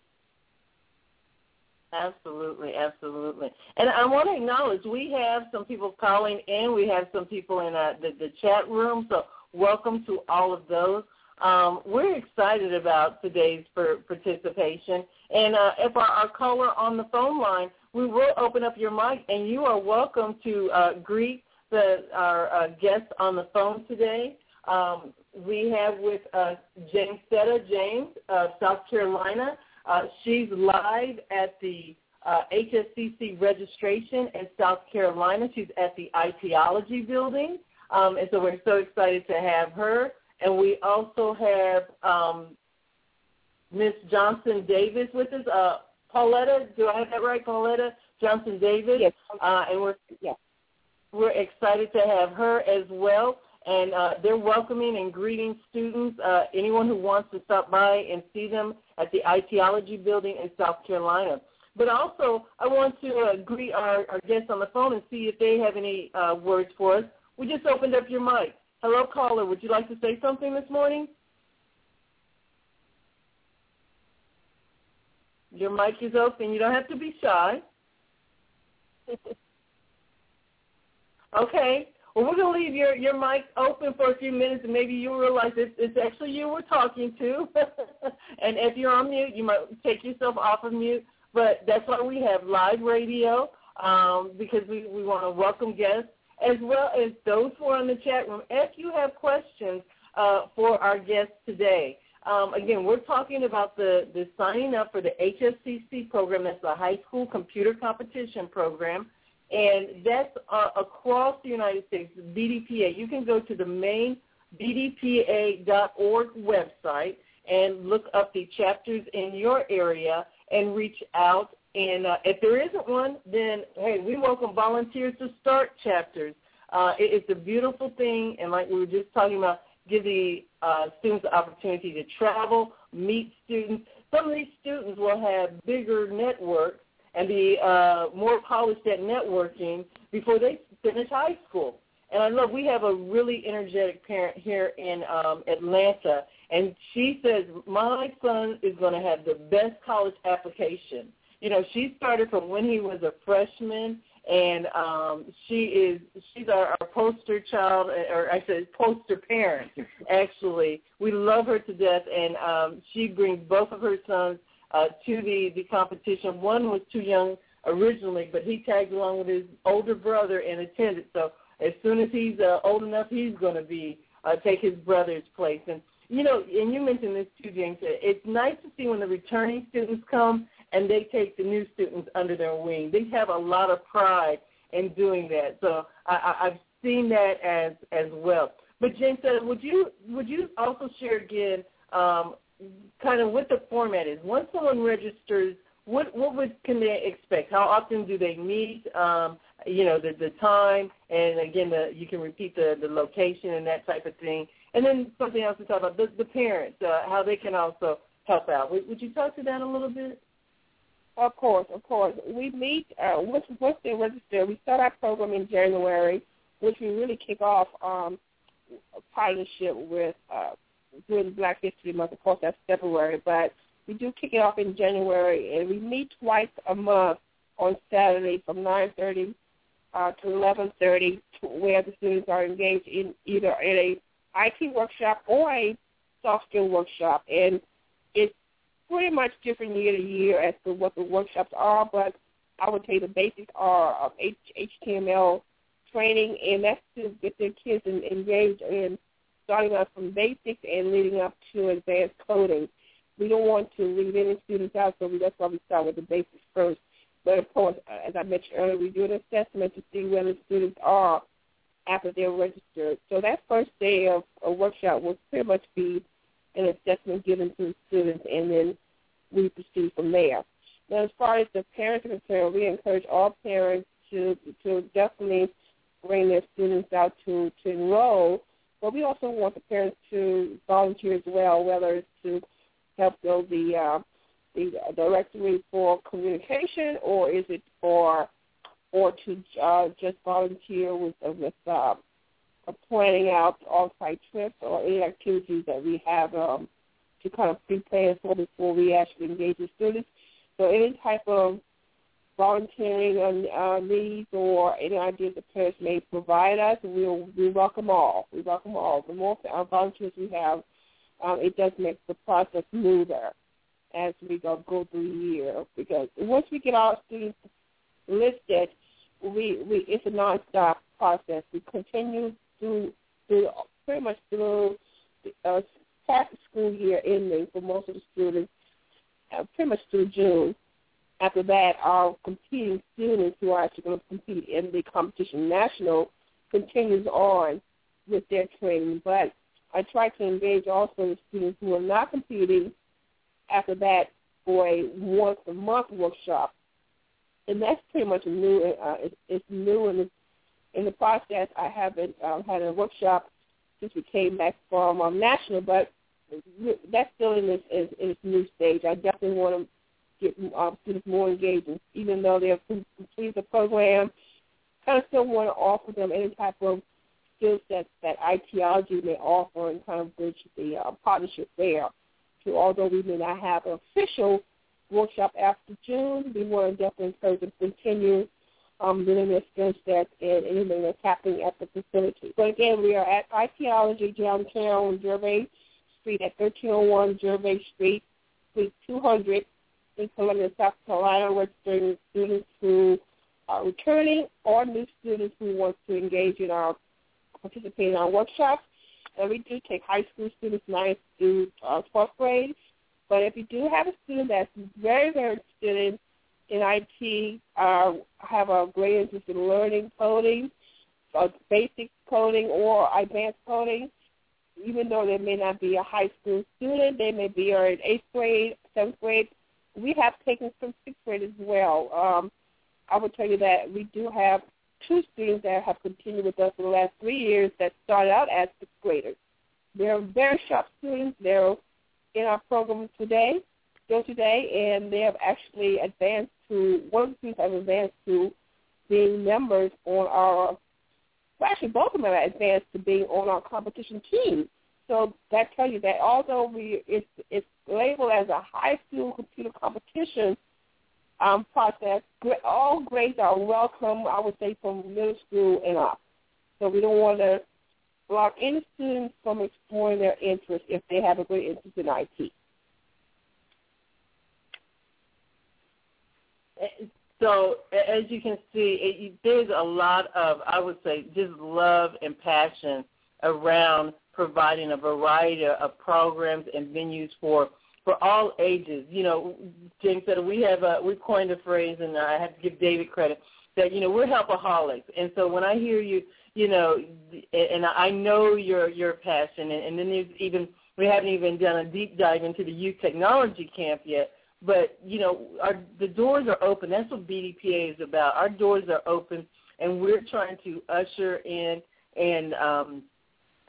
Absolutely, absolutely. And I want to acknowledge we have some people calling in. We have some people in uh, the, the chat room. So welcome to all of those. Um, we're excited about today's participation. And uh, if our, our, caller on the phone line, we will open up your mic, and you are welcome to uh, greet the, our uh, guest on the phone today. Um, we have with us James James of South Carolina. Uh, she's live at the uh, HSCC registration in South Carolina. She's at the ITology building. Um, and so we're so excited to have her. And we also have um, Miss Johnson Davis with us. Uh, Pauletta, do I have that right? Pauletta Johnson Davis. Yes. Uh, and we're yes. we're excited to have her as well and uh, they're welcoming and greeting students, uh, anyone who wants to stop by and see them at the ITology building in South Carolina. But also, I want to uh, greet our, our guests on the phone and see if they have any uh, words for us. We just opened up your mic. Hello, caller. Would you like to say something this morning? Your mic is open. You don't have to be shy. (laughs) okay. Well, we're going to leave your, your mic open for a few minutes, and maybe you'll realize it's, it's actually you we're talking to. (laughs) and if you're on mute, you might take yourself off of mute. But that's why we have live radio, um, because we, we want to welcome guests, as well as those who are in the chat room. If you have questions uh, for our guests today, um, again, we're talking about the, the signing up for the HSCC program. That's the High School Computer Competition Program and that's uh, across the United States, BDPA. You can go to the main BDPA.org website and look up the chapters in your area and reach out. And uh, if there isn't one, then, hey, we welcome volunteers to start chapters. Uh, it, it's a beautiful thing, and like we were just talking about, give the uh, students the opportunity to travel, meet students. Some of these students will have bigger networks and be uh, more polished at networking before they finish high school. And I love we have a really energetic parent here in um, Atlanta, and she says my son is going to have the best college application. You know, she started from when he was a freshman, and um, she is she's our, our poster child, or I said poster parent. (laughs) Actually, we love her to death, and um, she brings both of her sons uh, to the, the competition. One was too young originally, but he tagged along with his older brother and attended. So as soon as he's uh, old enough, he's going to be uh, take his brother's place. And you know, and you mentioned this too, James. It's nice to see when the returning students come and they take the new students under their wing. They have a lot of pride in doing that. So I, I, I've seen that as as well. But Jamesetta, would you would you also share again um, kind of what the format is. Once someone registers, what what would can they expect? How often do they meet? Um, you know, the the time, and again, the, you can repeat the the location and that type of thing. And then something else to talk about the the parents, uh, how they can also help out. Would, would you talk to that a little bit? Of course, of course. We meet uh, they register. We start our program in January, which we really kick off um, a partnership with uh, during Black History Month. Of course, that's February, but we do kick it off in January, and we meet twice a month on Saturday from 9:30 uh, to 11:30, where the students are engaged in either in a IT workshop or a soft skill workshop, and it's pretty much different year to year as to what the workshops are, but I would say the basics are of HTML training, and that's to get their kids engaged in starting off from basics and leading up to advanced coding. We don't want to leave any students out, so that's why we start with the basics first. But of course, uh, as I mentioned earlier, we do an assessment to see where the students are after they're registered. So that first day of a workshop will pretty much be an assessment given to students, and then we proceed from there. Now, as far as the parents are concerned, we encourage all parents to to definitely bring their students out to to enroll. But we also want the parents to volunteer as well, whether it's to help build the uh, the directory for communication, or is it for or to uh, just volunteer with uh, with uh, planning out off-site trips or any activities that we have um, to kind of pre-plan for before we actually engage with students. So any type of volunteering on uh, needs or any ideas the parents may provide us, we'll, we welcome all. We welcome all. The more uh, volunteers we have, um, it does make the process smoother as we go, go through the year. Because once we get our students listed, we, we it's a nonstop process. We continue through, through pretty much through the, uh, past the school year ending for most of the students, uh, pretty much through June. After that, our competing students who are actually going to compete in the competition national continues on with their training. But I try to engage also the students who are not competing after that for a once a month workshop, and that's pretty much new. Uh, it's, it's new in the in the process. I haven't um, had a workshop since we came back from um, national, but that's still in this in, in its new stage. I definitely want to get um, students more engaged, even though they've completed the program. Kind of still want to offer them any type of skill sets that ITology may offer and kind of bridge the uh, partnership there. So although we may not have an official workshop after June, we want to definitely encourage them to continue um, their skill sets and anything that's happening at the facility. But again, we are at ITology downtown Gervais Street at 1301 Gervais Street, Suite 200 in Columbia, South Carolina, registering students who are returning or new students who want to engage in our participate in our workshops. And we do take high school students, 9th through uh, 12th grade. But if you do have a student that's very, very interested in, in IT, uh, have a great interest in learning coding, uh, basic coding or advanced coding, even though they may not be a high school student, they may be in eighth grade, seventh grade, we have taken some sixth grade as well. Um, I will tell you that we do have two students that have continued with us for the last three years that started out as sixth graders. They're very sharp students. They're in our program today, still today, and they have actually advanced to, one of the students have advanced to being members on our, well, actually both of them have advanced to being on our competition team. So that tells you that although we it's it's labeled as a high school computer competition um, process, all grades are welcome. I would say from middle school and up. So we don't want to block any students from exploring their interest if they have a great interest in IT. So as you can see, it, there's a lot of, I would say, just love and passion around providing a variety of programs and venues for for all ages. You know, Jamesetta we have a we coined a phrase, and I have to give David credit that you know we're helpaholics, and so when I hear you, you know, and I know your your passion, and, and then there's even we haven't even done a deep dive into the youth technology camp yet. But you know, our the doors are open. That's what BDPA is about. Our doors are open, and we're trying to usher in and um,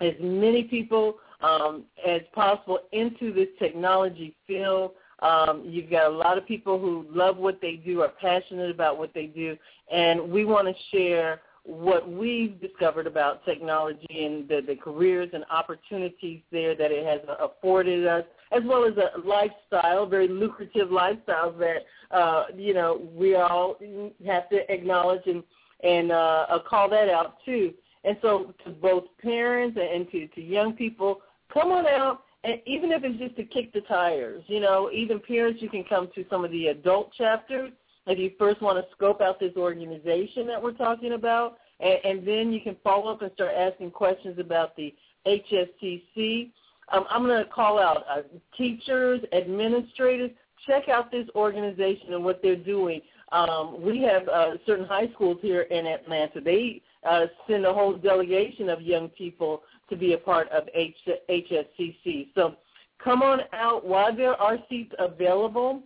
as many people um, as possible into this technology field. Um, you've got a lot of people who love what they do, are passionate about what they do, and we want to share what we've discovered about technology and the, the careers and opportunities there that it has afforded us, as well as a lifestyle, very lucrative lifestyles that uh, you know we all have to acknowledge and and uh, call that out too. And so to both parents and to, to young people, come on out, and even if it's just to kick the tires, you know, even parents, you can come to some of the adult chapters if you first want to scope out this organization that we're talking about, and, and then you can follow up and start asking questions about the HSCC. Um, I'm going to call out uh, teachers, administrators. Check out this organization and what they're doing. Um, we have uh, certain high schools here in Atlanta. They uh, send a whole delegation of young people to be a part of H- HSCC. So come on out while there are seats available.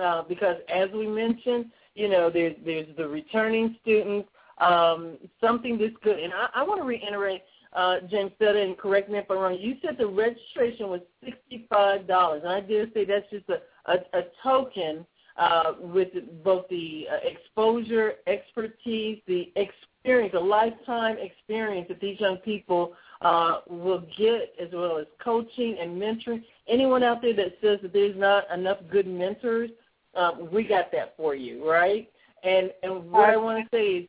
uh, because as we mentioned, you know, there's there's the returning students, um, something that's good. And I, I want to reiterate, uh, Jamesetta, and correct me if I'm wrong. You said the registration was sixty-five dollars, and I did say that's just a a, a token uh, with both the uh, exposure, expertise, the experience, a lifetime experience that these young people uh, will get, as well as coaching and mentoring. Anyone out there that says that there's not enough good mentors, uh, we got that for you, right? And and what I want to say is,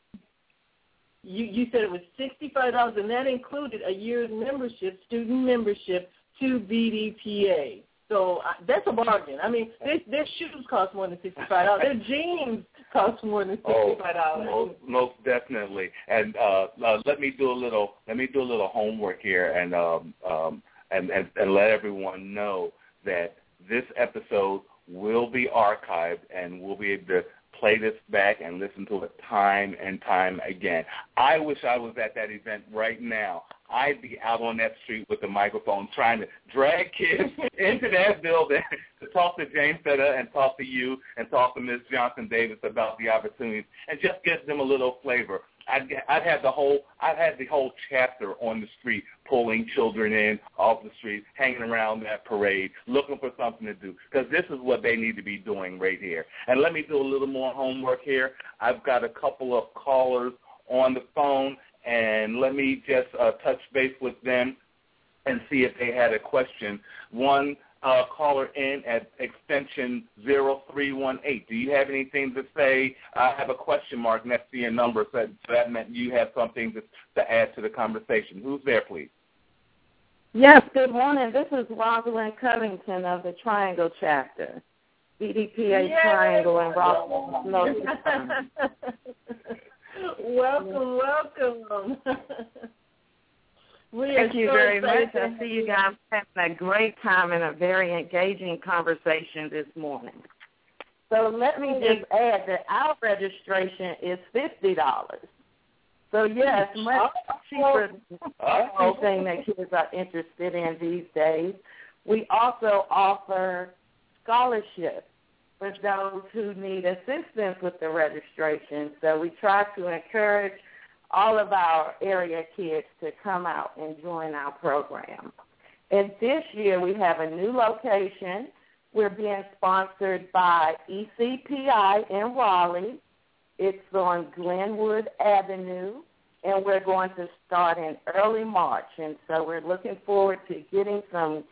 you you said it was sixty five dollars, and that included a year's membership, student membership to BDPA. So uh, that's a bargain. I mean, their, their shoes cost more than sixty five dollars. Their jeans cost more than sixty five dollars. Oh, most, most definitely. And uh, uh, let me do a little let me do a little homework here, and um, um, and, and and let everyone know that this episode will be archived, and we'll be able to play this back and listen to it time and time again. I wish I was at that event right now. I'd be out on that street with the microphone trying to drag kids (laughs) into that building to talk to Jamesetta and talk to you and talk to Ms. Johnson Davis about the opportunities and just give them a little flavor. I'd, I'd had the whole I'd had the whole chapter on the street pulling children in off the street, hanging around that parade, looking for something to do because this is what they need to be doing right here. And let me do a little more homework here. I've got a couple of callers on the phone, and let me just uh, touch base with them and see if they had a question. One uh, caller in at extension 0318. Do you have anything to say? I have a question mark next to your number, so that meant you have something to, to add to the conversation. Who's there, please? Yes, good morning. This is Rosalind Covington of the Triangle chapter, BDPA Yay! Triangle in Roswell, North welcome, welcome. (laughs) we Thank you so very much. I see you guys having a great time and a very engaging conversation this morning. So let me just add that our registration is fifty dollars. So yes, oh, much cheaper than anything that kids are interested in these days. We also offer scholarships for those who need assistance with the registration. So we try to encourage all of our area kids to come out and join our program. And this year we have a new location. We're being sponsored by ECPI in Raleigh. It's on Glenwood Avenue, and we're going to start in early March. And so we're looking forward to getting some,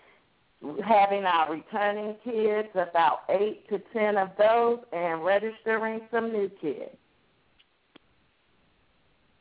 having our returning kids, about eight to ten of those, and registering some new kids.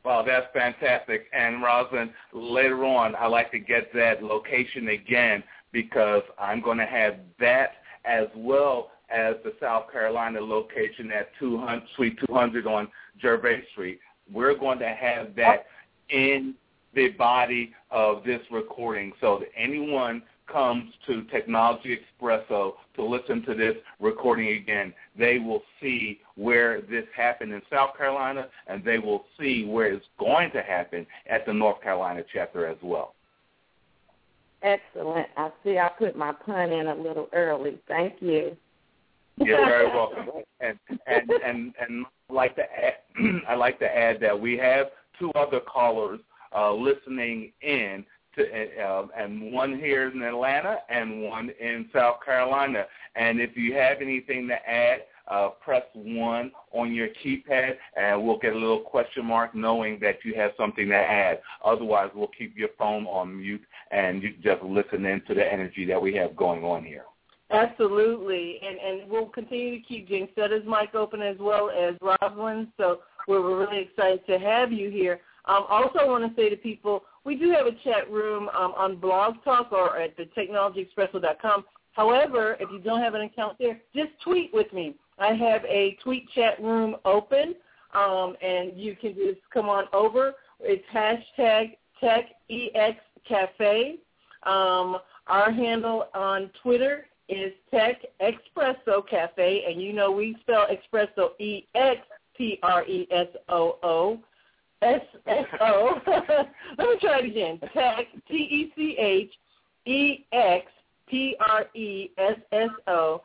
Wow, that's fantastic. And Rosalind, later on, I'd like to get that location again because I'm going to have that as well as the South Carolina location at 200, Suite 200 on Gervais Street. We're going to have that oh. in the body of this recording so that anyone comes to Technology Expresso to listen to this recording again, they will see where this happened in South Carolina and they will see where it's going to happen at the North Carolina chapter as well. Excellent. I see I put my pun in a little early. Thank you. You're very (laughs) welcome. And and and and like to add, (clears throat) I like to add that we have two other callers uh, listening in to, uh, and one here in Atlanta and one in South Carolina. And if you have anything to add, uh, press one on your keypad, and we'll get a little question mark, knowing that you have something to add. Otherwise, we'll keep your phone on mute, and you just listen in to the energy that we have going on here. Absolutely, and and we'll continue to keep Jamesetta's mic open as well as Rosalind. So we're, we're really excited to have you here. Um, also, I want to say to people, we do have a chat room um, on Blog Talk or at the technologyexpresso.com. However, if you don't have an account there, just tweet with me. I have a tweet chat room open, um, and you can just come on over. It's hashtag TechEXCafe. Um, our handle on Twitter is Tech Expresso Cafe, and you know we spell espresso E X P R E S O O S S O. (laughs) Let me try it again. Tech T E C H E X P R E S S O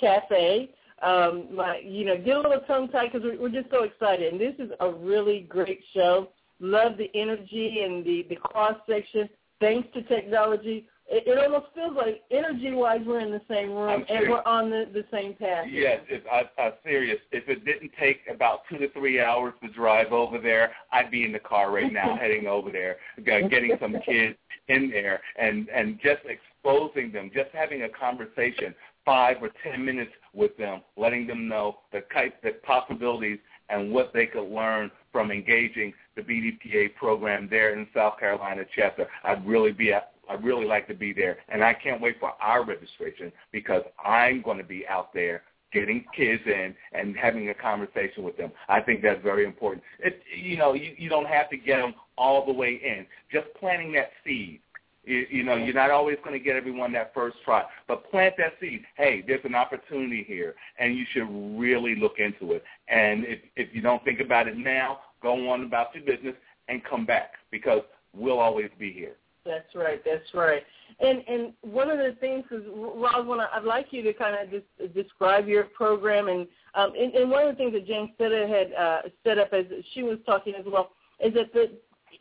Cafe. um, my, you know, get a little tongue tied because we're, we're just so excited. And this is a really great show. Love the energy and the the cross section. Thanks to technology, it, it almost feels like energy-wise we're in the same room and we're on the, the same path. Yes, if, I, I'm serious. If it didn't take about two to three hours to drive over there, I'd be in the car right now (laughs) heading over there, getting some kids in there and and just exposing them, just having a conversation, five or ten minutes with them, letting them know the type, the possibilities and what they could learn from engaging the BDPA program there in South Carolina chapter. I'd really be I'd really like to be there, and I can't wait for our registration because I'm going to be out there getting kids in and having a conversation with them. I think that's very important. It, you know, you, you don't have to get them all the way in. Just planting that seed. You, you know, you're not always going to get everyone that first try, but plant that seed. Hey, there's an opportunity here, and you should really look into it. And if if you don't think about it now, go on about your business and come back because we'll always be here. That's right. That's right. And and one of the things is, Roz, when I'd like you to kind of just describe your program, and um, and, and one of the things that Jamesetta had uh, set up as she was talking as well is that the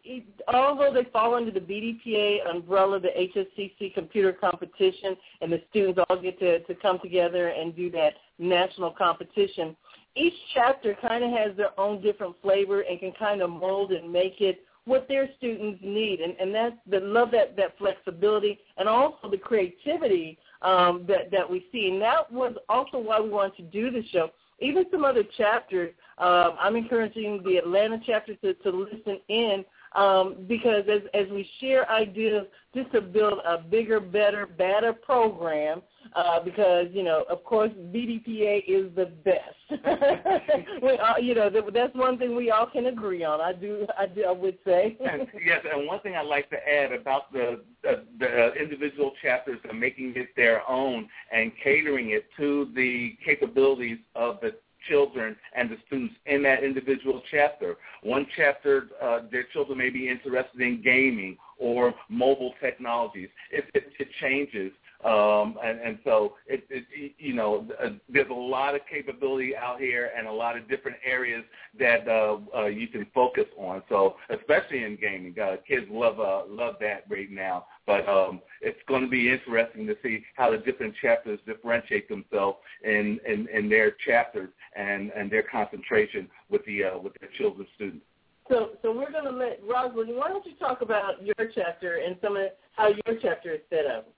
it, although they fall under the BDPA umbrella, the HSCC computer competition, and the students all get to, to come together and do that national competition, each chapter kind of has their own different flavor and can kind of mold and make it what their students need, and and that's the love that that flexibility and also the creativity um, that that we see. And that was also why we wanted to do the show. Even some other chapters, um, I'm encouraging the Atlanta chapter to, to listen in um, because as, as we share ideas just to build a bigger, better, better program, uh, because you know, of course, BDPA is the best. (laughs) we all, you know, that's one thing we all can agree on. I do, I do, I would say. and, yes, and one thing I'd like to add about the, the the individual chapters and making it their own and catering it to the capabilities of the children and the students in that individual chapter. One chapter, uh, their children may be interested in gaming or mobile technologies. It, it, it changes. Um, and, and so, it, it, you know, uh, there's a lot of capability out here and a lot of different areas that uh, uh, you can focus on. So, especially in gaming, uh, kids love uh, love that right now. But um, it's going to be interesting to see how the different chapters differentiate themselves in, in, in their chapters and, and their concentration with the uh, with their children's students. So, so we're going to let Rosalind. Why don't you talk about your chapter and some of how your chapter is set up?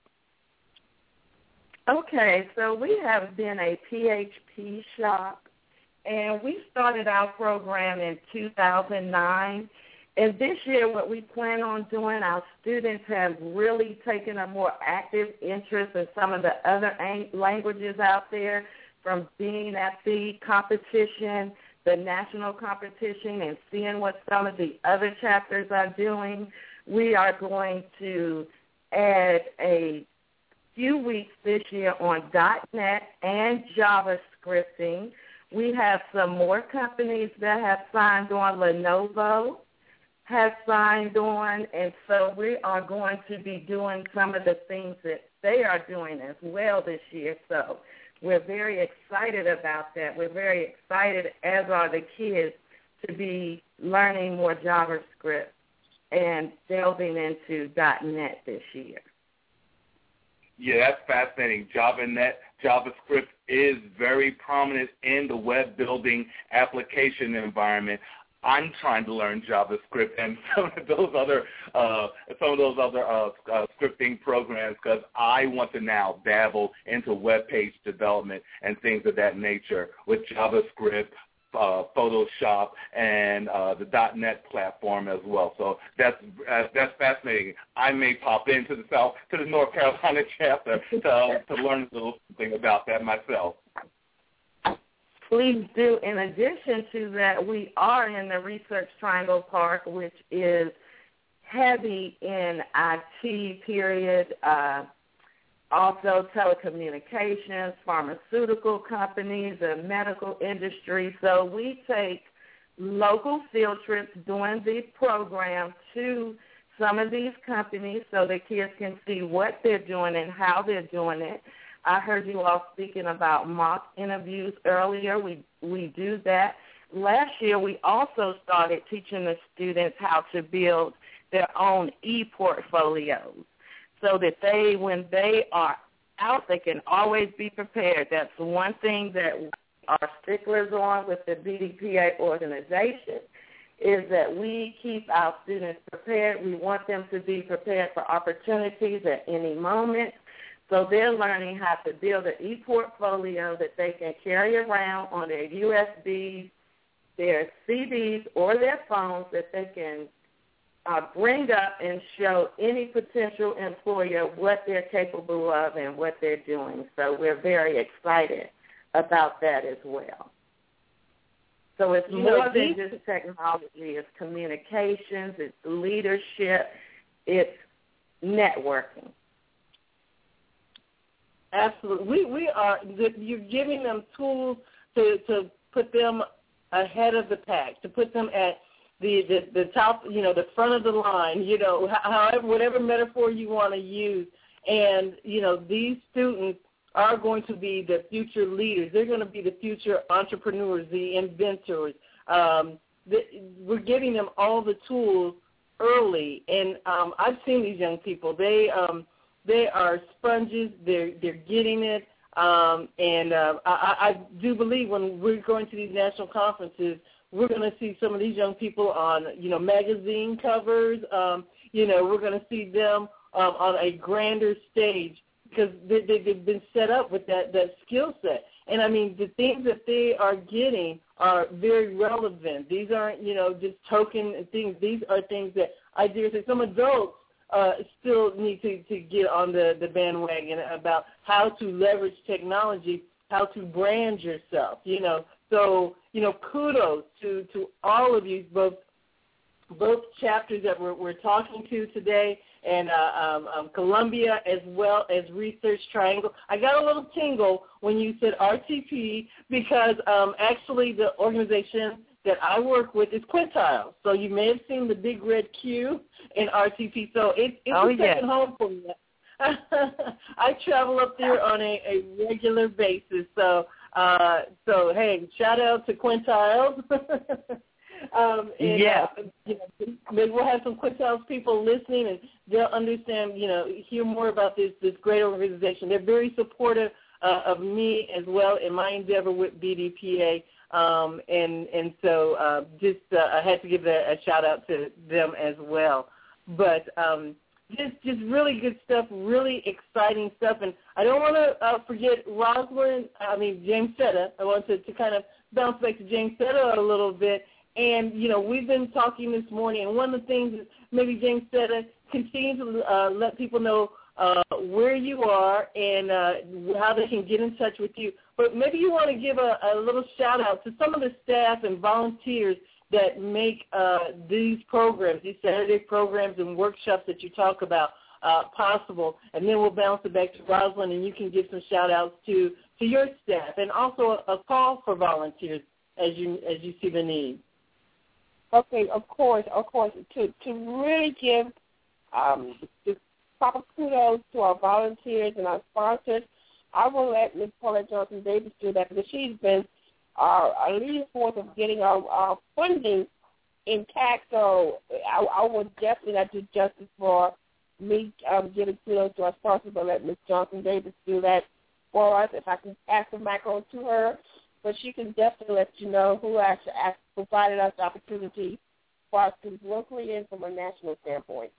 Okay, so we have been a PHP shop, and we started our program in 2009. And this year, what we plan on doing, our students have really taken a more active interest in some of the other languages out there, from being at the competition, the national competition, and seeing what some of the other chapters are doing. We are going to add a few weeks this year on .NET and JavaScripting. We have some more companies that have signed on. Lenovo has signed on, and so we are going to be doing some of the things that they are doing as well this year. So we're very excited about that. We're very excited, as are the kids, to be learning more JavaScript and delving into .NET this year. Yeah, that's fascinating. JavaNet, JavaScript is very prominent in the web building application environment. I'm trying to learn JavaScript and (laughs) some of those other uh, some of those other uh, uh, scripting programs because I want to now dabble into web page development and things of that nature with JavaScript, uh, Photoshop and uh, the .NET platform as well. So that's uh, that's fascinating. I may pop into the South to the North Carolina (laughs) chapter to to learn a little something about that myself. Please do. In addition to that, we are in the Research Triangle Park, which is heavy in IT. Period. Uh, also telecommunications, pharmaceutical companies, and medical industry. So we take local field trips during the program to some of these companies so the kids can see what they're doing and how they're doing it. I heard you all speaking about mock interviews earlier. We we do that. Last year, we also started teaching the students how to build their own e-portfolios so that they, when they are out, they can always be prepared. That's one thing that are sticklers on with the BDPA organization is that we keep our students prepared. We want them to be prepared for opportunities at any moment. So they're learning how to build an e-portfolio that they can carry around on their USBs, their CDs, or their phones that they can uh, bring up and show any potential employer what they're capable of and what they're doing. So we're very excited about that as well. So it's you more know, than just technology. It's communications. It's leadership. It's networking. Absolutely. We we are. You're giving them tools to to put them ahead of the pack, to put them at the, the the top, you know, the front of the line, you know, however, whatever metaphor you want to use. And you know, these students are going to be the future leaders. They're going to be the future entrepreneurs, the inventors. Um, the, we're giving them all the tools early, and um, I've seen these young people. They um, they are sponges. They're they're getting it. Um, and uh, I, I do believe when we're going to these national conferences, we're going to see some of these young people on, you know, magazine covers. Um, you know, we're going to see them um, on a grander stage because they, they, they've been set up with that that skill set. And I mean, the things that they are getting are very relevant. These aren't, you know, just token things. These are things that I dare say some adults uh, still need to, to get on the, the bandwagon about how to leverage technology, how to brand yourself, you know. So, you know, kudos to, to all of you, both both chapters that we're, we're talking to today and uh, um, um, Columbia as well as Research Triangle. I got a little tingle when you said RTP because um, actually the organization that I work with is Quintile. So you may have seen the big red Q in RTP. So it, it's oh, a second home for me. (laughs) I travel up there on a, a regular basis. So uh, so hey, shout out to Quintiles. (laughs) um, and, yeah. Uh, you know, maybe we'll have some Quintiles people listening, and they'll understand. You know, hear more about this this great organization. They're very supportive uh, of me as well in my endeavor with BDPA. Um, and and so uh, just uh, I had to give a, a shout out to them as well. But um, just just really good stuff, really exciting stuff. And I don't want to uh, forget Rosalind. I mean Jamesetta. I want to, to kind of bounce back to Jamesetta a little bit. And you know we've been talking this morning, and one of the things is maybe James Seta continue to uh, let people know uh, where you are and uh, how they can get in touch with you. But maybe you want to give a, a little shout out to some of the staff and volunteers that make uh, these programs, these Saturday programs and workshops that you talk about uh, possible. And then we'll bounce it back to Rosalind, and you can give some shout outs to, to your staff and also a, a call for volunteers as you as you see the need. Okay, of course, of course. To to really give um, proper kudos to our volunteers and our sponsors, I will let Ms. Paulette Johnson Davis do that because she's been our, our leading force of getting our, our funding intact. So I, I would definitely not do justice for me um, giving kudos to our sponsors, but let Ms. Johnson Davis do that for us. If I can pass the microphone to her, but she can definitely let you know who actually provided us the opportunity for our students locally and from a national standpoint.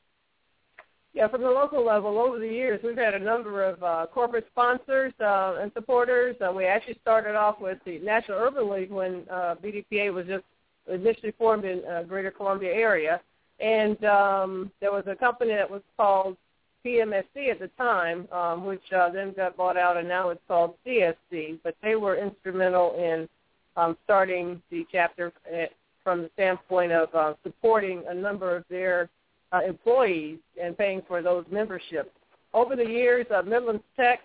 Yeah, from the local level, over the years, we've had a number of uh, corporate sponsors uh, and supporters. Uh, we actually started off with the National Urban League when uh, BDPA was just initially formed in uh, Greater Columbia area, and um, there was a company that was called PMSC at the time, um, which uh, then got bought out, and now it's called CSC. But they were instrumental in um, starting the chapter at, uh, from the standpoint of uh, supporting a number of their uh, employees and paying for those memberships. Over the years, uh, Midlands Tech,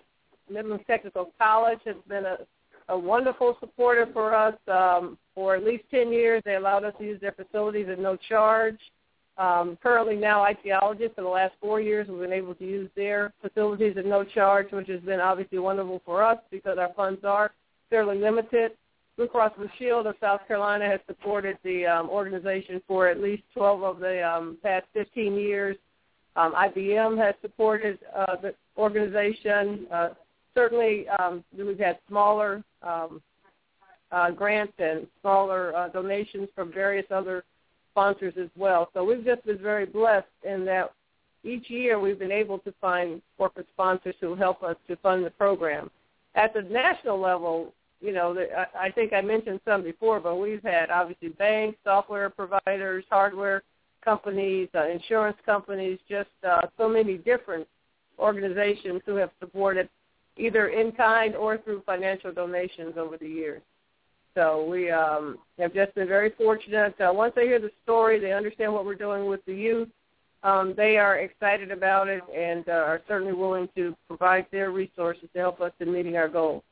Midlands Technical College has been a, a wonderful supporter for us. Um, for at least 10 years, they allowed us to use their facilities at no charge. um, currently now ITologists. For the last four years, we've been able to use their facilities at no charge, which has been obviously wonderful for us because our funds are fairly limited. Blue Cross Blue Shield of South Carolina has supported the um, organization for at least 12 of the um, past 15 years. Um, IBM has supported uh, the organization. Uh, certainly, um, we've had smaller um, uh, grants and smaller uh, donations from various other sponsors as well. So we've just been very blessed in that each year we've been able to find corporate sponsors who help us to fund the program. At the national level, you know, I, think I mentioned some before, but we've had obviously banks, software providers, hardware companies, uh, insurance companies, just uh, so many different organizations who have supported either in kind or through financial donations over the years. So we um, have just been very fortunate. Uh, once they hear the story, they understand what we're doing with the youth. Um, they are excited about it and uh, are certainly willing to provide their resources to help us in meeting our goals.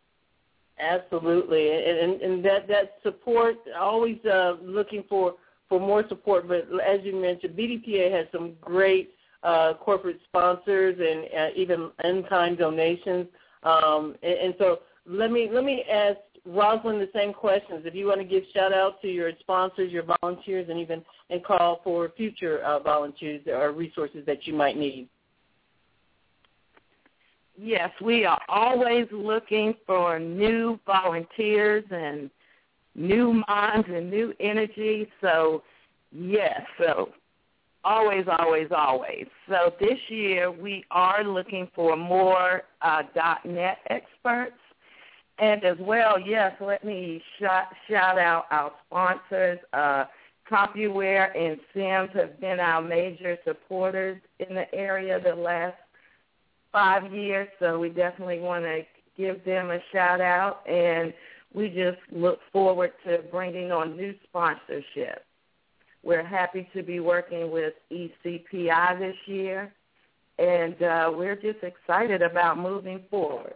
Absolutely, and, and that that support always uh, looking for for more support. But as you mentioned, BDPA has some great uh, corporate sponsors and uh, even in-kind donations. Um, and, and so let me let me ask Rosalind the same questions. If you want to give shout out to your sponsors, your volunteers, and even and call for future uh, volunteers or resources that you might need. Yes, we are always looking for new volunteers and new minds and new energy. So, yes, so always, always, always. So this year we are looking for more uh, .NET experts and as well, yes, let me shout, shout out our sponsors. Uh, CompuWare and Sims have been our major supporters in the area the last five years, so we definitely want to give them a shout out. And we just look forward to bringing on new sponsorship. We're happy to be working with ECPI this year, and uh, we're just excited about moving forward.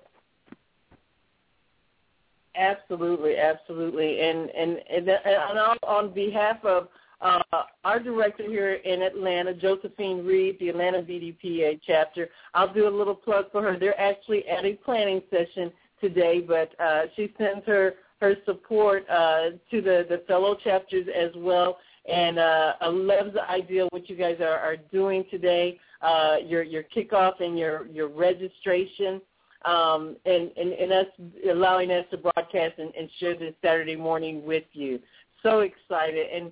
Absolutely, absolutely, and and and, and on, on behalf of uh, our director here in Atlanta, Josephine Reed, the Atlanta BDPA chapter, I'll do a little plug for her. They're actually at a planning session today, but uh, she sends her her support uh, to the the fellow chapters as well. And uh, I love the idea of what you guys are, are doing today, uh, your your kickoff and your your registration um, and, and, and us allowing us to broadcast and, and share this Saturday morning with you. So excited. And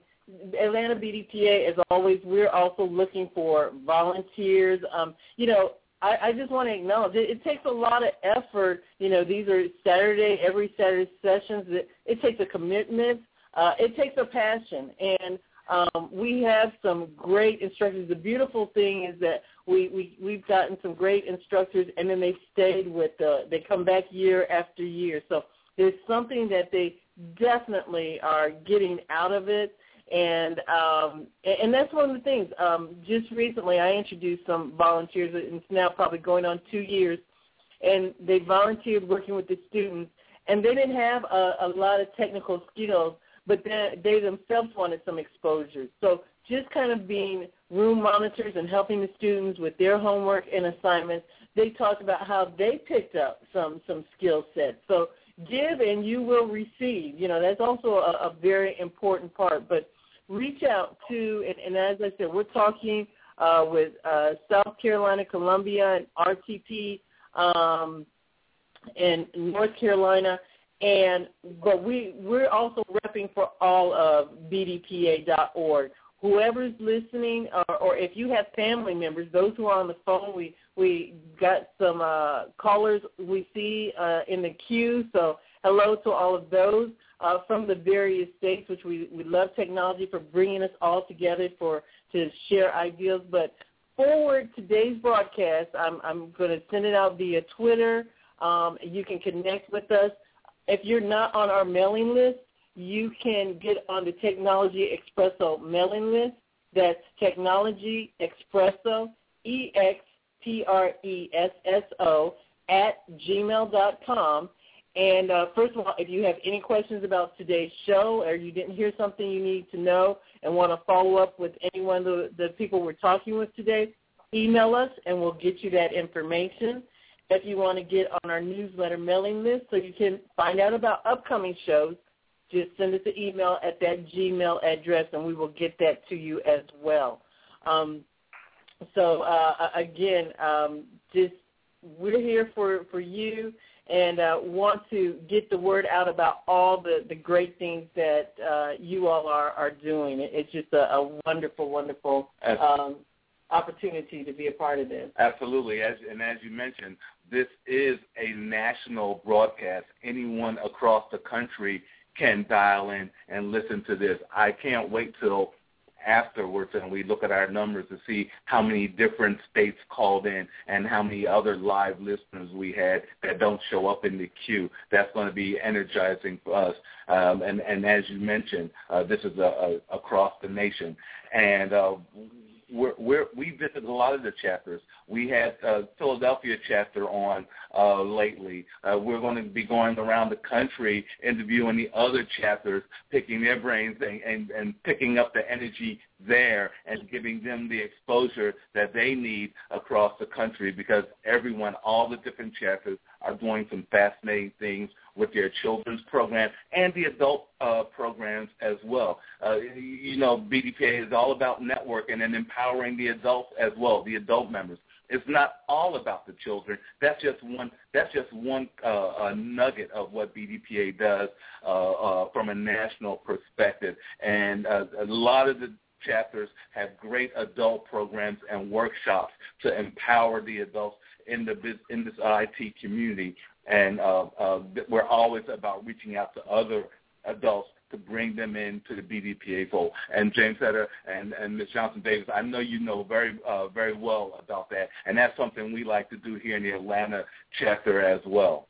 Atlanta BDPA, as always, we're also looking for volunteers. Um, you know, I, I just want to acknowledge it, it takes a lot of effort. You know, these are Saturday, every Saturday sessions. It, it takes a commitment. Uh, it takes a passion. And um, we have some great instructors. The beautiful thing is that we, we we've gotten some great instructors, and then they stayed with the. They come back year after year. So there's something that they definitely are getting out of it, and um, and that's one of the things. Um, just recently, I introduced some volunteers, and it's now probably going on two years, and they volunteered working with the students, and they didn't have a, a lot of technical skills, but they, they themselves wanted some exposure. So just kind of being room monitors and helping the students with their homework and assignments, they talked about how they picked up some some skill sets. So give and you will receive. You know, that's also a, a very important part. But reach out to, and, and as I said, we're talking uh, with uh, South Carolina, Columbia, and RTP um, in North Carolina. And but we we're also repping for all of BDPA.org whoever's listening, or, or if you have family members, those who are on the phone, we we got some uh, callers we see uh, in the queue. So hello to all of those uh, from the various states, which we we love technology for bringing us all together for to share ideas. But forward today's broadcast, I'm I'm going to send it out via Twitter. Um, you can connect with us. If you're not on our mailing list, you can get on the Technology Expresso mailing list. That's Technology Expresso, E-X-P-R-E-S-S-O, at gmail.com. And uh, first of all, if you have any questions about today's show or you didn't hear something you need to know and want to follow up with any one of the, the people we're talking with today, email us and we'll get you that information. If you want to get on our newsletter mailing list so you can find out about upcoming shows, just send us an email at that Gmail address and we will get that to you as well. Um, so uh, again, um, just we're here for, for you and uh, want to get the word out about all the, the great things that uh, you all are, are doing. It's just a, a wonderful, wonderful um, opportunity to be a part of this. Absolutely. As, and as you mentioned, this is a national broadcast. Anyone across the country can dial in and listen to this. I can't wait till afterwards and we look at our numbers to see how many different states called in and how many other live listeners we had that don't show up in the queue. That's going to be energizing for us. Um, and, and as you mentioned, uh, this is a, a, across the nation. And uh, we're, we're, we visited a lot of the chapters. We had uh, Philadelphia chapter on uh, lately. Uh, we're going to be going around the country interviewing the other chapters, picking their brains and, and, and picking up the energy there and giving them the exposure that they need across the country because everyone, all the different chapters are doing some fascinating things with their children's program and the adult uh, programs as well. Uh, you know, BDPA is all about networking and empowering the adults as well, the adult members. It's not all about the children. That's just one. That's just one uh, nugget of what BDPA does uh, uh, from a national perspective. And uh, a lot of the chapters have great adult programs and workshops to empower the adults in the in this IT community and uh, uh, we're always about reaching out to other adults to bring them into the BDPA fold. And Jamesetta and, and Ms. Johnson Davis, I know you know very uh, very well about that, and that's something we like to do here in the Atlanta chapter as well.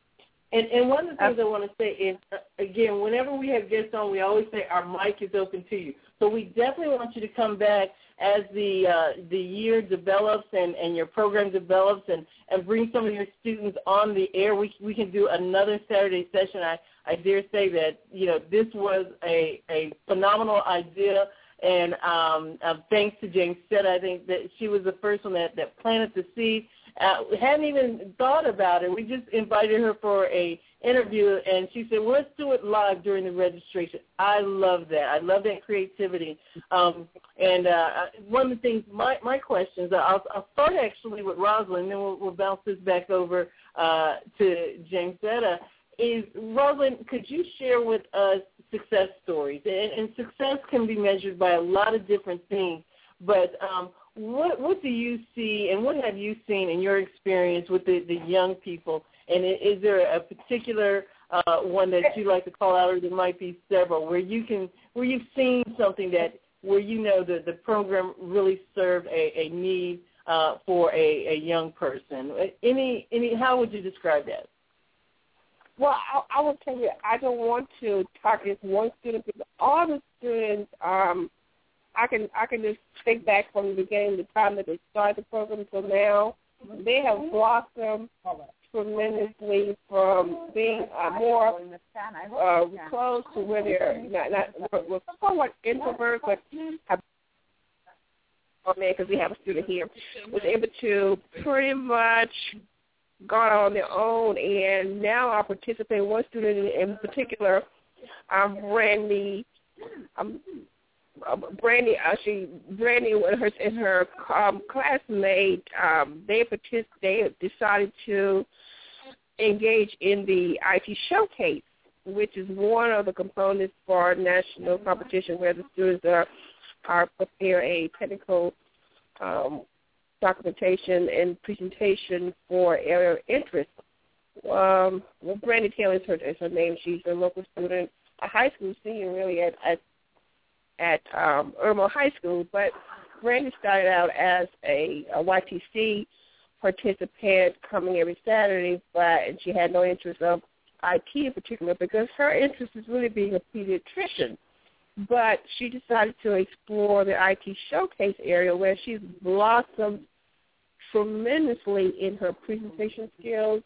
And, and one of the things I want to say is, uh, again, whenever we have guests on, we always say our mic is open to you. So we definitely want you to come back as the uh, the year develops and, and your program develops and, and bring some of your students on the air. We we can do another Saturday session. I, I dare say that you know this was a, a phenomenal idea. And um, uh, thanks to James said, I think that she was the first one that, that planted the seed. Uh, hadn't even thought about it. We just invited her for a interview, and she said, well, "Let's do it live during the registration." I love that. I love that creativity. Um, and uh, one of the things, my my questions, I'll, I'll start actually with Rosalind, and then we'll, we'll bounce this back over uh, to James. Is Rosalind, could you share with us success stories? And, and success can be measured by a lot of different things, but um, what what do you see, and what have you seen in your experience with the, the young people and is there a particular uh, one that you like to call out, or there might be several where you can where you've seen something that where you know that the program really served a, a need uh, for a, a young person? Any any how would you describe that? Well, I, I will tell you, I don't want to target one student because all the students, um, I can I can just think back from the beginning, the time that they started the program till now, they have blossomed tremendously from being uh, more uh, close to where they're not, not we're somewhat introverts, but oh man, because we have a student here, was able to pretty much gone on their own, and now I participate. One student in particular, um, Brandy, um, Brandy, actually, Brandy and her and her um, classmate, um, they partic- they decided to engage in the IT showcase, which is one of the components for national competition where the students are are prepare a technical um, documentation and presentation for area of interest. Um, well, Brandy Taylor is her, is her name. She's a local student, a high school senior, really at at at um, Irmo High School. But Brandy started out as a, a YTC participant coming every Saturday, but and she had no interest of IT in particular because her interest is really being a pediatrician. But she decided to explore the IT showcase area where she's blossomed tremendously in her presentation skills,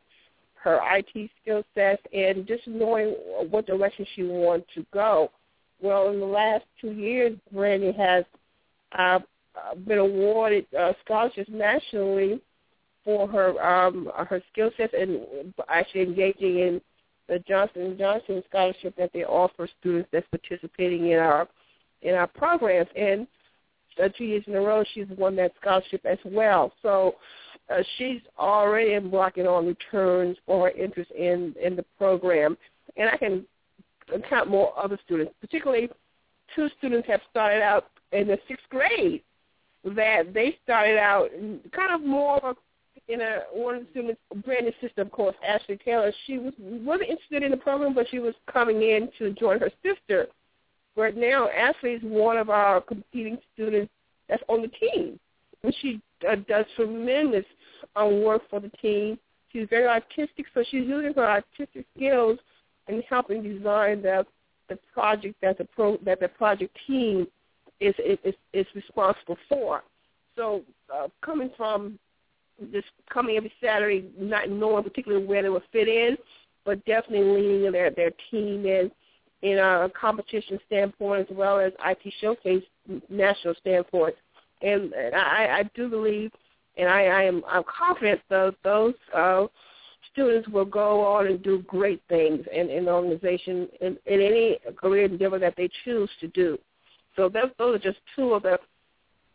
her IT skill sets and just knowing what direction she wanted to go. Well, in the last two years, Brandy has uh, been awarded uh, scholarships nationally for her um, her skill sets and actually engaging in the Johnson Johnson scholarship that they offer students that's participating in our in our programs. And uh, two years in a row, she's won that scholarship as well. So uh, she's already embarking on returns for her interest in in the program. And I can count more other students, particularly two students have started out in the sixth grade that they started out kind of more of a in a one of the students, Brandon's sister, of course, Ashley Taylor. She was wasn't interested in the program, but she was coming in to join her sister. But now Ashley is one of our competing students that's on the team, and she uh, does tremendous um, work for the team. She's very artistic, so she's using her artistic skills in helping design the the project that the pro that the project team is is is responsible for. So uh, coming from just coming every Saturday, not knowing particularly where they would fit in, but definitely leading their their team in in a competition standpoint as well as IT showcase national standpoint. And, and I, I do believe, and I, I am I'm confident that those uh, students will go on and do great things in, the organization in, in any career endeavor that they choose to do. So those, those are just two of the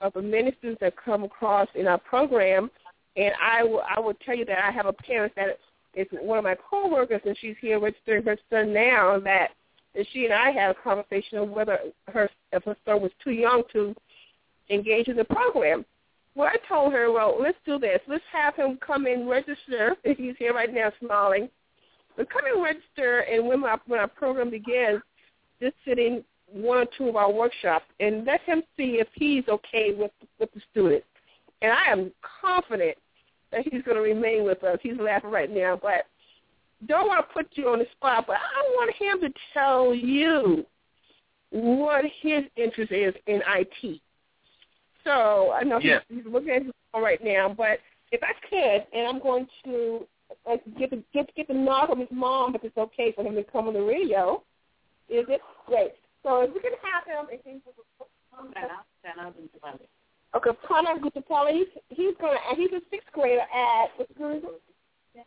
of the many students that come across in our program. And I will I will tell you that I have a parent that is one of my coworkers, and she's here registering her son now. That, that she and I had a conversation of whether her if her son was too young to engage in the program. Well, I told her, well, let's do this. Let's have him come and register. He's here right now, smiling. But come and register, and when our when our program begins, just sitting one or two of our workshops and let him see if he's okay with with the students. And I am confident that he's going to remain with us. He's laughing right now, but don't want to put you on the spot. But I want him to tell you what his interest is in IT. So I know yeah. he's, he's looking at his phone right now, but if I could, and I'm going to uh, get the get get the nod from his mom if it's okay for him to come on the radio. Is it great? So if we can have him, I think Okay, Prana Gutapelli, he's, he's gonna he's a sixth grader at what school is it?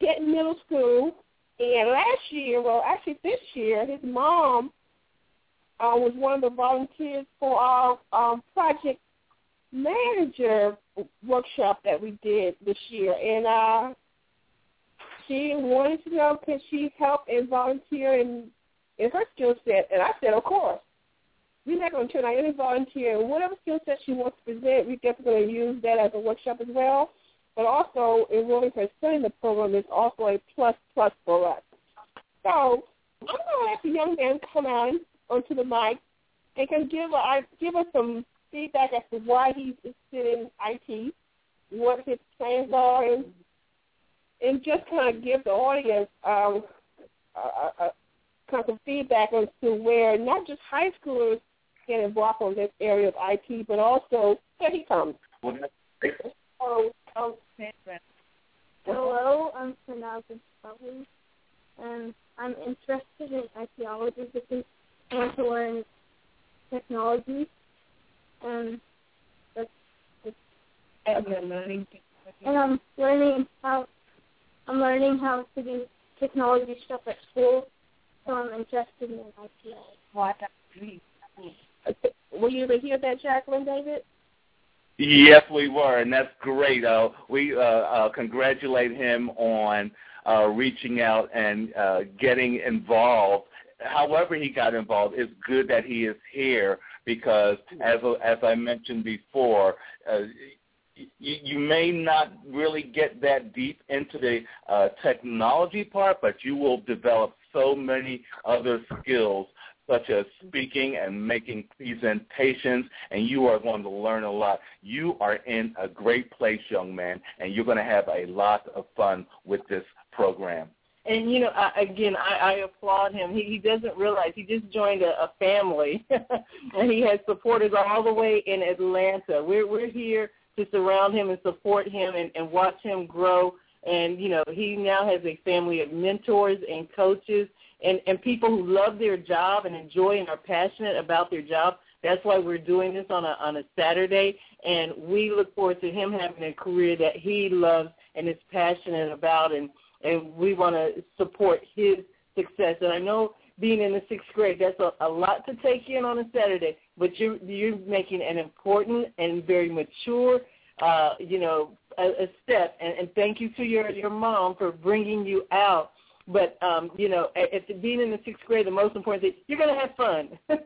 Denton Middle School. And last year, well actually this year, his mom uh, was one of the volunteers for our um, project manager workshop that we did this year. And uh, she wanted to know can she help and volunteer in in her skill set. And I said, of course. We're not going to turn out any volunteer. Whatever skill set she wants to present, we're definitely going to use that as a workshop as well. But also, enrolling her son in the program is also a plus plus for us. So I'm going to let the young man come on onto the mic and can give a, give us some feedback as to why he's interested in IT, what his plans are, and, and just kind of give the audience um, a, a, kind of some feedback as to where not just high schoolers get involved in this area of IT, but also here he comes. Oh, oh, Hello, I'm Sanazin Sully, and I'm interested in archaeology. Because I want to learn technology, and that's, that's and learning. And I'm learning how I'm learning how to do technology stuff at school so I'm interested in IPA. What? Were you able to hear that, Jacqueline, David? Yes, we were, and that's great. Uh, we uh, uh, congratulate him on uh, reaching out and uh, getting involved. However, he got involved. It's good that he is here because, as as I mentioned before, uh, you, you may not really get that deep into the uh, technology part, but you will develop so many other skills such as speaking and making presentations, and you are going to learn a lot. You are in a great place, young man, and you're going to have a lot of fun with this program. And you know, I, again, I, I applaud him. He, he doesn't realize he just joined a, a family, (laughs) and he has supporters all the way in Atlanta. We're we're here to surround him and support him and, and watch him grow and you know he now has a family of mentors and coaches and and people who love their job and enjoy and are passionate about their job. That's why we're doing this on a on a Saturday, and we look forward to him having a career that he loves and is passionate about, and and we want to support his success. And I know being in the sixth grade, that's a, a lot to take in on a Saturday, but you're you're making an important and very mature, uh, you know, a, a step. And, and thank you to your your mom for bringing you out. But um, you know, at being in the sixth grade, the most important thing you're going to have fun. (laughs)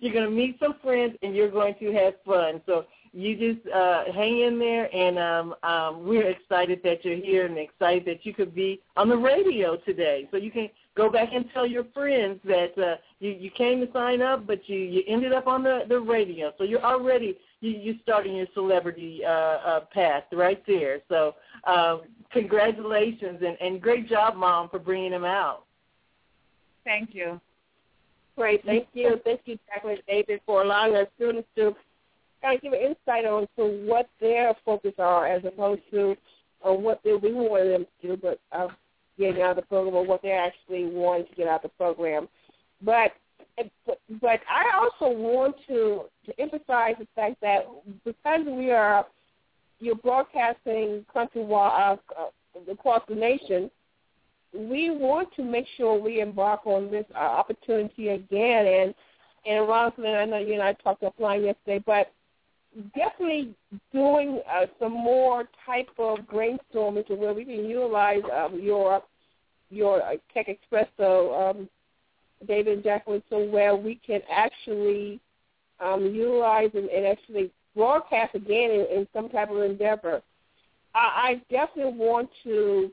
you're going to meet some friends, and you're going to have fun. So you just uh, hang in there, and um, um, we're excited that you're here, and excited that you could be on the radio today. So you can go back and tell your friends that uh, you you came to sign up, but you you ended up on the the radio. So you're already you you starting your celebrity uh, uh, path right there. So uh, congratulations and and great job, mom, for bringing him out. Thank you. Great, thank you, thank you, Jacqueline David, for allowing our students to kind of give an insight on to what their focus are as opposed to uh, what they, we want them to do, but uh, getting out of the program or what they're actually wanting to get out of the program. But but I also want to to emphasize the fact that because we are you're broadcasting countrywide uh, across the nation, we want to make sure we embark on this uh, opportunity again. And and Rosalind, I know you and I talked offline yesterday, but definitely doing uh, some more type of brainstorming to where we can utilize um, your your uh, Tech Expresso, um, David and Jacqueline, so where we can actually um, utilize and, and actually broadcast again in, in some type of endeavor. I, I definitely want to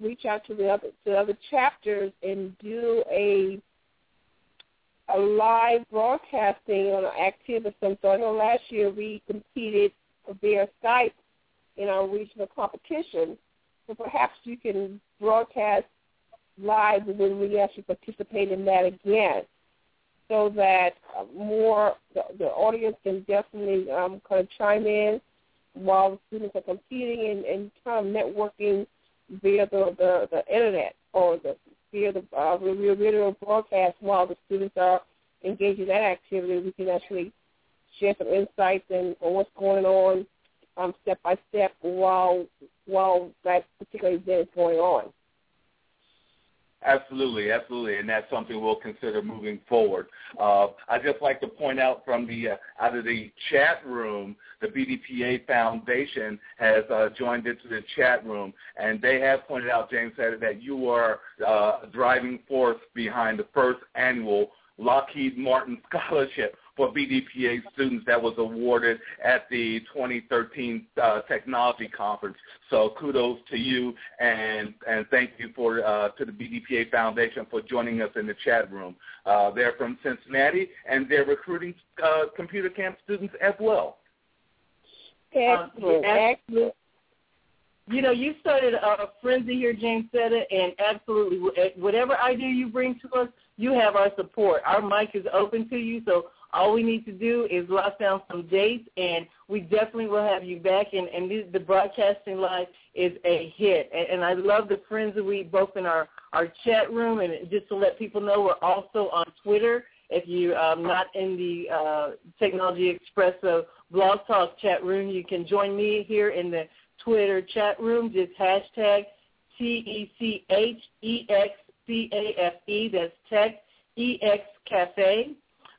reach out to the other to the other chapters and do a a live broadcasting on an activity. So I know last year we competed via Skype in our regional competition. So perhaps you can broadcast live and then we actually participate in that again so that uh, more the, the audience can definitely um, kind of chime in while the students are competing and, and kind of networking via the, the, the internet or the via the uh, radio broadcast while the students are engaged in that activity. We can actually share some insights and on what's going on um, step by step while while that particular event is going on. Absolutely, absolutely, and that's something we'll consider moving forward. Uh, I'd just like to point out from the uh, out of the chat room, the BDPA Foundation has uh, joined into the chat room, and they have pointed out, Jamesetta that you are uh, driving force behind the first annual Lockheed Martin (laughs) Scholarship for BDPA students that was awarded at the 2013 uh, Technology Conference. So kudos to you, and and thank you for uh, to the BDPA Foundation for joining us in the chat room. Uh, they're from Cincinnati, and they're recruiting uh, computer camp students as well. Excellent. Excellent. You know, you started a frenzy here, Jamesetta, and absolutely, whatever idea you bring to us, you have our support. Our mic is open to you, so all we need to do is lock down some dates, and we definitely will have you back. And, and this, the broadcasting live is a hit. And, and I love the friends that we both in our, our chat room. And just to let people know, we're also on Twitter. If you're um, not in the uh, Technology Expresso Blog Talk chat room, you can join me here in the Twitter chat room. Just hashtag T-E-C-H-E-X-C-A-F-E. That's Tech EX Cafe.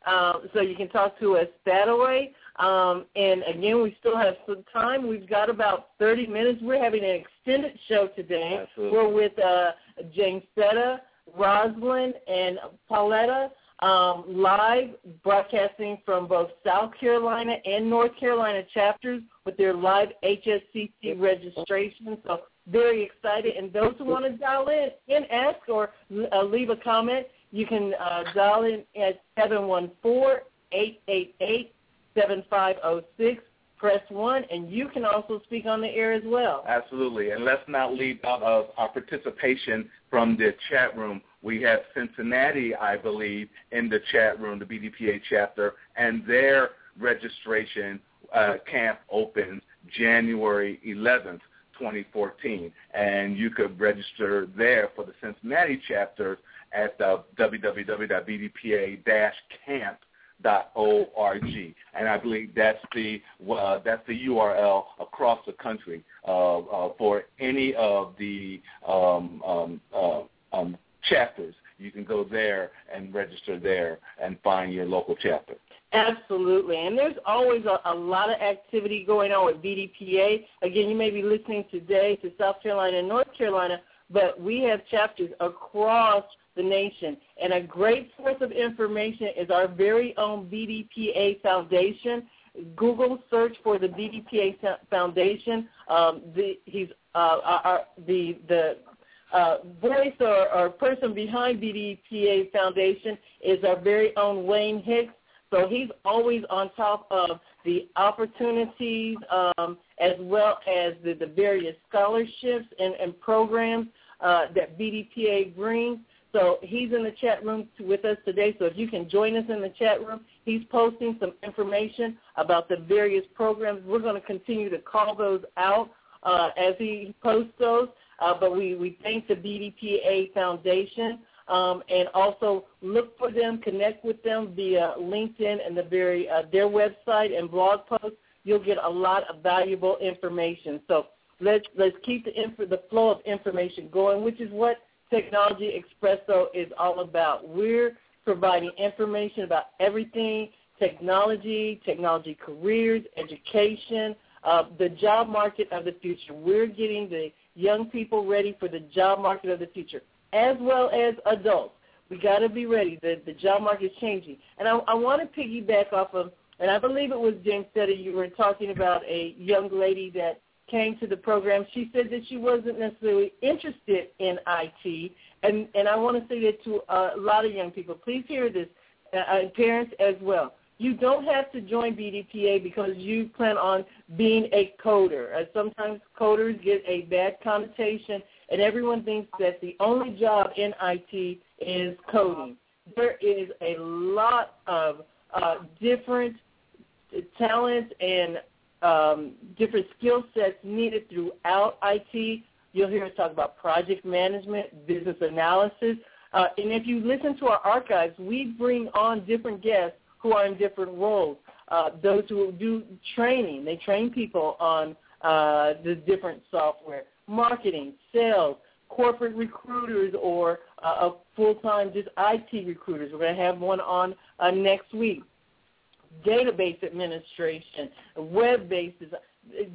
Um, so you can talk to us that way. Um, and again, we still have some time. We've got about 30 minutes. We're having an extended show today. Absolutely. We're with uh, James Seta, Rosalind, and Pauletta um, live broadcasting from both South Carolina and North Carolina chapters with their live HSCC registration. So very excited. And those who want to dial in and ask or uh, leave a comment, you can uh, dial in at 714-888-7506. Press 1, and you can also speak on the air as well. Absolutely. And let's not leave out of our participation from the chat room. We have Cincinnati, I believe, in the chat room, the BDPA chapter, and their registration uh, camp opens January 11th. 2014. And you could register there for the Cincinnati chapter at the www.bdpa-camp.org, and I believe that's the uh, that's the URL across the country uh, uh, for any of the um, um, uh, um, chapters. You can go there and register there and find your local chapter. Absolutely. And there's always a, a lot of activity going on with BDPA. Again, you may be listening today to South Carolina and North Carolina, but we have chapters across the nation. And a great source of information is our very own BDPA Foundation. Google search for the BDPA Foundation. Um, the, he's uh, our, the the uh, voice or, or person behind BDPA Foundation is our very own Wayne Hicks. So he's always on top of the opportunities um, as well as the, the various scholarships and, and programs uh, that BDPA brings. So he's in the chat room with us today. So if you can join us in the chat room, he's posting some information about the various programs. We're going to continue to call those out uh, as he posts those. Uh, but we, we thank the BDPA Foundation um, and also look for them, connect with them via LinkedIn and the very uh, their website and blog posts. You'll get a lot of valuable information. So let's let's keep the inf- the flow of information going, which is what Technology Expresso is all about. We're providing information about everything technology, technology careers, education, uh, the job market of the future. We're getting the young people ready for the job market of the future as well as adults. We got to be ready. The the job market is changing, and I, I want to piggyback off of, and I believe it was Jamesetta. You were talking about a young lady that came to the program. She said that she wasn't necessarily interested in IT, and and I want to say that to a lot of young people. Please hear this, uh, parents as well. You don't have to join BDPA because you plan on being a coder. Uh, sometimes coders get a bad connotation and everyone thinks that the only job in IT is coding. There is a lot of uh, different talents and um, different skill sets needed throughout IT. You'll hear us talk about project management, business analysis. Uh, and if you listen to our archives, we bring on different guests who are in different roles. Uh, those who do training, they train people on uh, the different software marketing, sales, corporate recruiters, or uh, full-time just IT recruiters. We're going to have one on uh, next week. Database administration, web bases,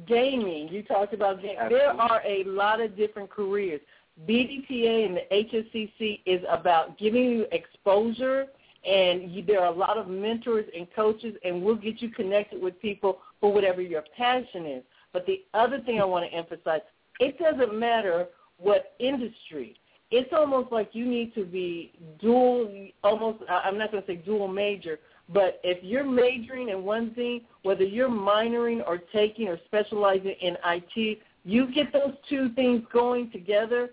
gaming. You talked about gaming. There are a lot of different careers. BDPA and the HSCC is about giving you exposure, and you, there are a lot of mentors and coaches, and we'll get you connected with people for whatever your passion is. But the other thing I want to emphasize, it doesn't matter what industry. It's almost like you need to be dual, almost, I'm not going to say dual major, but if you're majoring in one thing, whether you're minoring or taking or specializing in IT, you get those two things going together,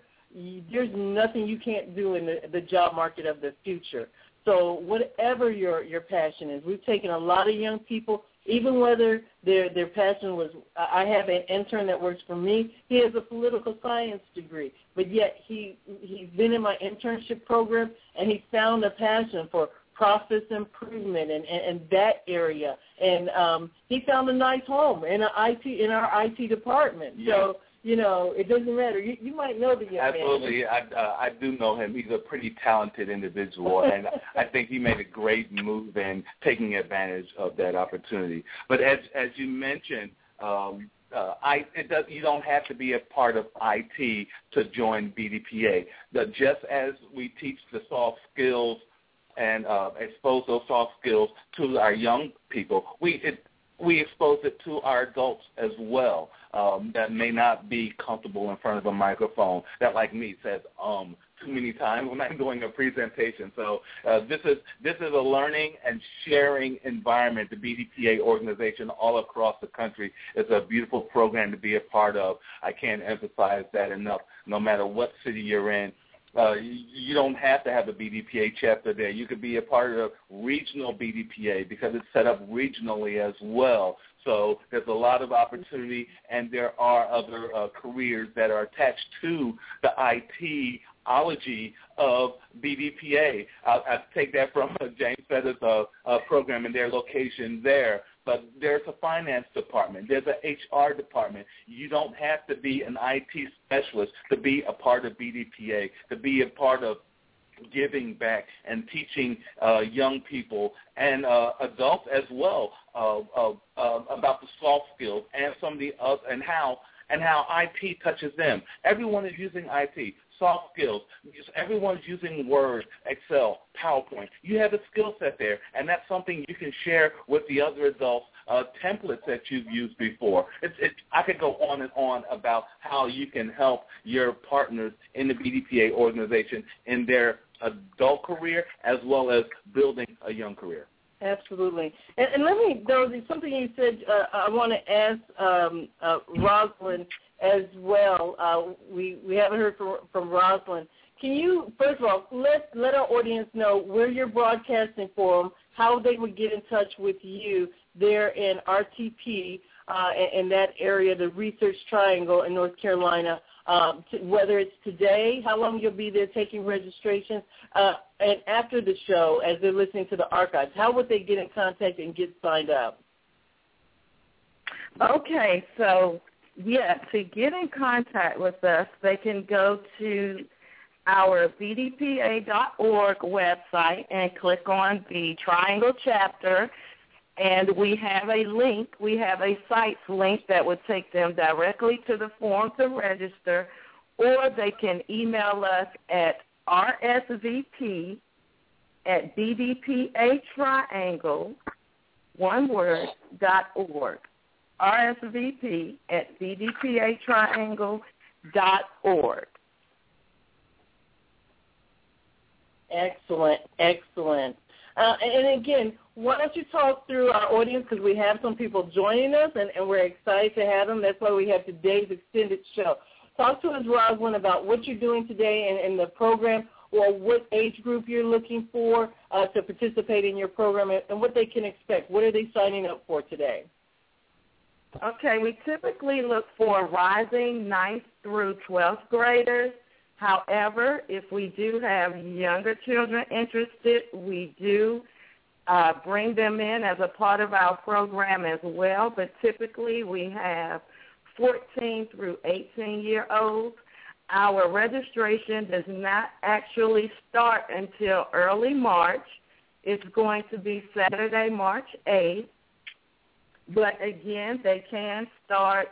there's nothing you can't do in the, the job market of the future. So whatever your your passion is, we've taken a lot of young people even whether their their passion was I have an intern that works for me. He has a political science degree, but yet he he's been in my internship program and he found a passion for process improvement and, and, and that area. And um, he found a nice home in our IT in our IT department. Yeah. So you know, it doesn't matter. You, you might know the young Absolutely. man. Absolutely, I, uh, I do know him. He's a pretty talented individual, and (laughs) I think he made a great move in taking advantage of that opportunity. But as as you mentioned, um, uh, I, it does, you don't have to be a part of IT to join BDPA. The, just as we teach the soft skills and uh, expose those soft skills to our young people, we it, we expose it to our adults as well um, that may not be comfortable in front of a microphone that, like me, says um too many times when I'm doing a presentation. So uh, this is this is a learning and sharing environment. The BDPA organization all across the country is a beautiful program to be a part of. I can't emphasize that enough. No matter what city you're in, uh, you don't have to have a BDPA chapter there. You could be a part of regional BDPA because it's set up regionally as well. So there's a lot of opportunity, and there are other uh, careers that are attached to the IT ology of BDPA. I'll, I'll take that from (laughs) James Fetter's uh, uh, program and their location there. But there's a finance department. There's an HR department. You don't have to be an IT specialist to be a part of BDPA, to be a part of giving back and teaching uh, young people and uh, adults as well uh, about the soft skills and some of the and how and how IT touches them. Everyone is using IT soft skills. Everyone's using Word, Excel, PowerPoint. You have a skill set there, and that's something you can share with the other adults. Uh, templates that you've used before. It's, it, I could go on and on about how you can help your partners in the BDPA organization in their adult career as well as building a young career. Absolutely. And, and let me, though, something you said, uh, I want to ask um, uh, as well. Uh, we we haven't heard from from. Can you first of all let let our audience know where you're broadcasting from, how they would get in touch with you there in RTP uh, in, that area, the Research Triangle in North Carolina. Um, to, whether it's today, how long you'll be there taking registrations, uh, and after the show, as they're listening to the archives, how would they get in contact and get signed up? Okay, so yeah, to get in contact with us, they can go to our bdpa.org website and click on the triangle chapter and we have a link, we have a sites link that would take them directly to the form to register or they can email us at rsvp at bdpatriangle, one word, dot org. RSVP at bdpatriangle.org. Excellent, excellent. Uh, and again, why don't you talk through our audience because we have some people joining us and, and, we're excited to have them. That's why we have today's extended show. Talk to us, Rosalind, about what you're doing today in, in the program or what age group you're looking for uh, to participate in your program and what they can expect. What are they signing up for today? Okay, we typically look for rising ninth through 12th graders. However, if we do have younger children interested, we do uh, bring them in as a part of our program as well. But typically we have 14 through 18 year olds. Our registration does not actually start until early March. It's going to be Saturday, March 8th. But again, they can start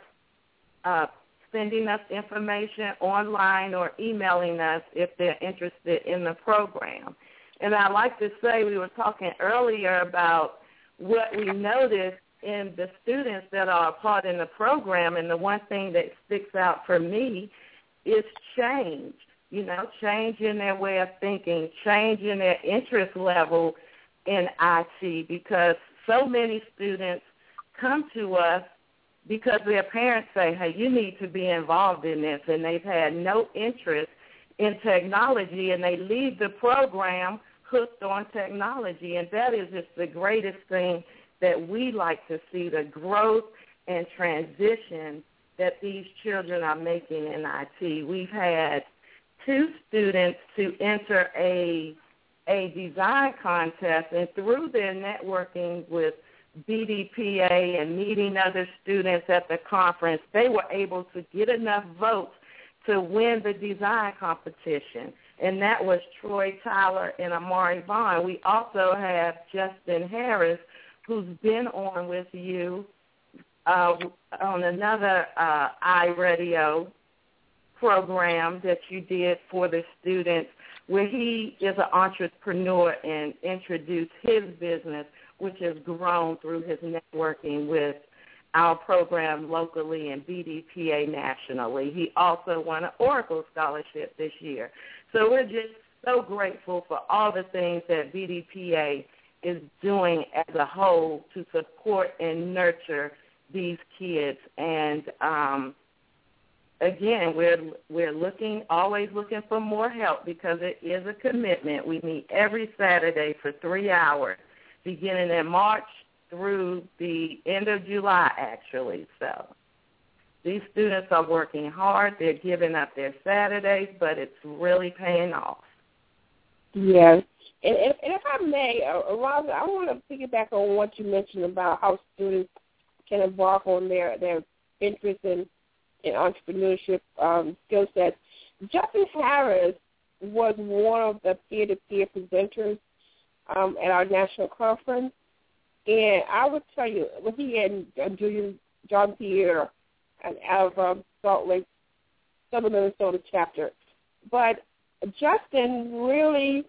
uh, sending us information online or emailing us if they're interested in the program. And I like to say we were talking earlier about what we noticed in the students that are a part in the program, and the one thing that sticks out for me is change. You know, change in their way of thinking, change in their interest level in IT, because so many students come to us because their parents say, hey, you need to be involved in this, and they've had no interest in technology, and they leave the program hooked on technology, and that is just the greatest thing that we like to see, the growth and transition that these children are making in IT. We've had two students to enter a a design contest, and through their networking with – BDPA and meeting other students at the conference, they were able to get enough votes to win the design competition. And that was Troy Tyler and Amari Vaughn. We also have Justin Harris, who's been on with you uh, on another uh, iRadio program that you did for the students where he is an entrepreneur and introduced his business which has grown through his networking with our program locally and BDPA nationally. He also won an Oracle scholarship this year. So we're just so grateful for all the things that BDPA is doing as a whole to support and nurture these kids. And um, again, we're we're looking always looking for more help because it is a commitment. We meet every Saturday for three hours, beginning in March through the end of July, actually. So these students are working hard. They're giving up their Saturdays, but it's really paying off. Yes. And, and, if I may, uh, Rosa, I want to piggyback on what you mentioned about how students can embark on their, their interest in, in entrepreneurship um, skill sets. Justin Harris was one of the peer-to-peer presenters um, at our national conference. And I would tell you, when he and uh, Julian John Pierre out of um, Salt Lake, Southern Minnesota chapter. But Justin really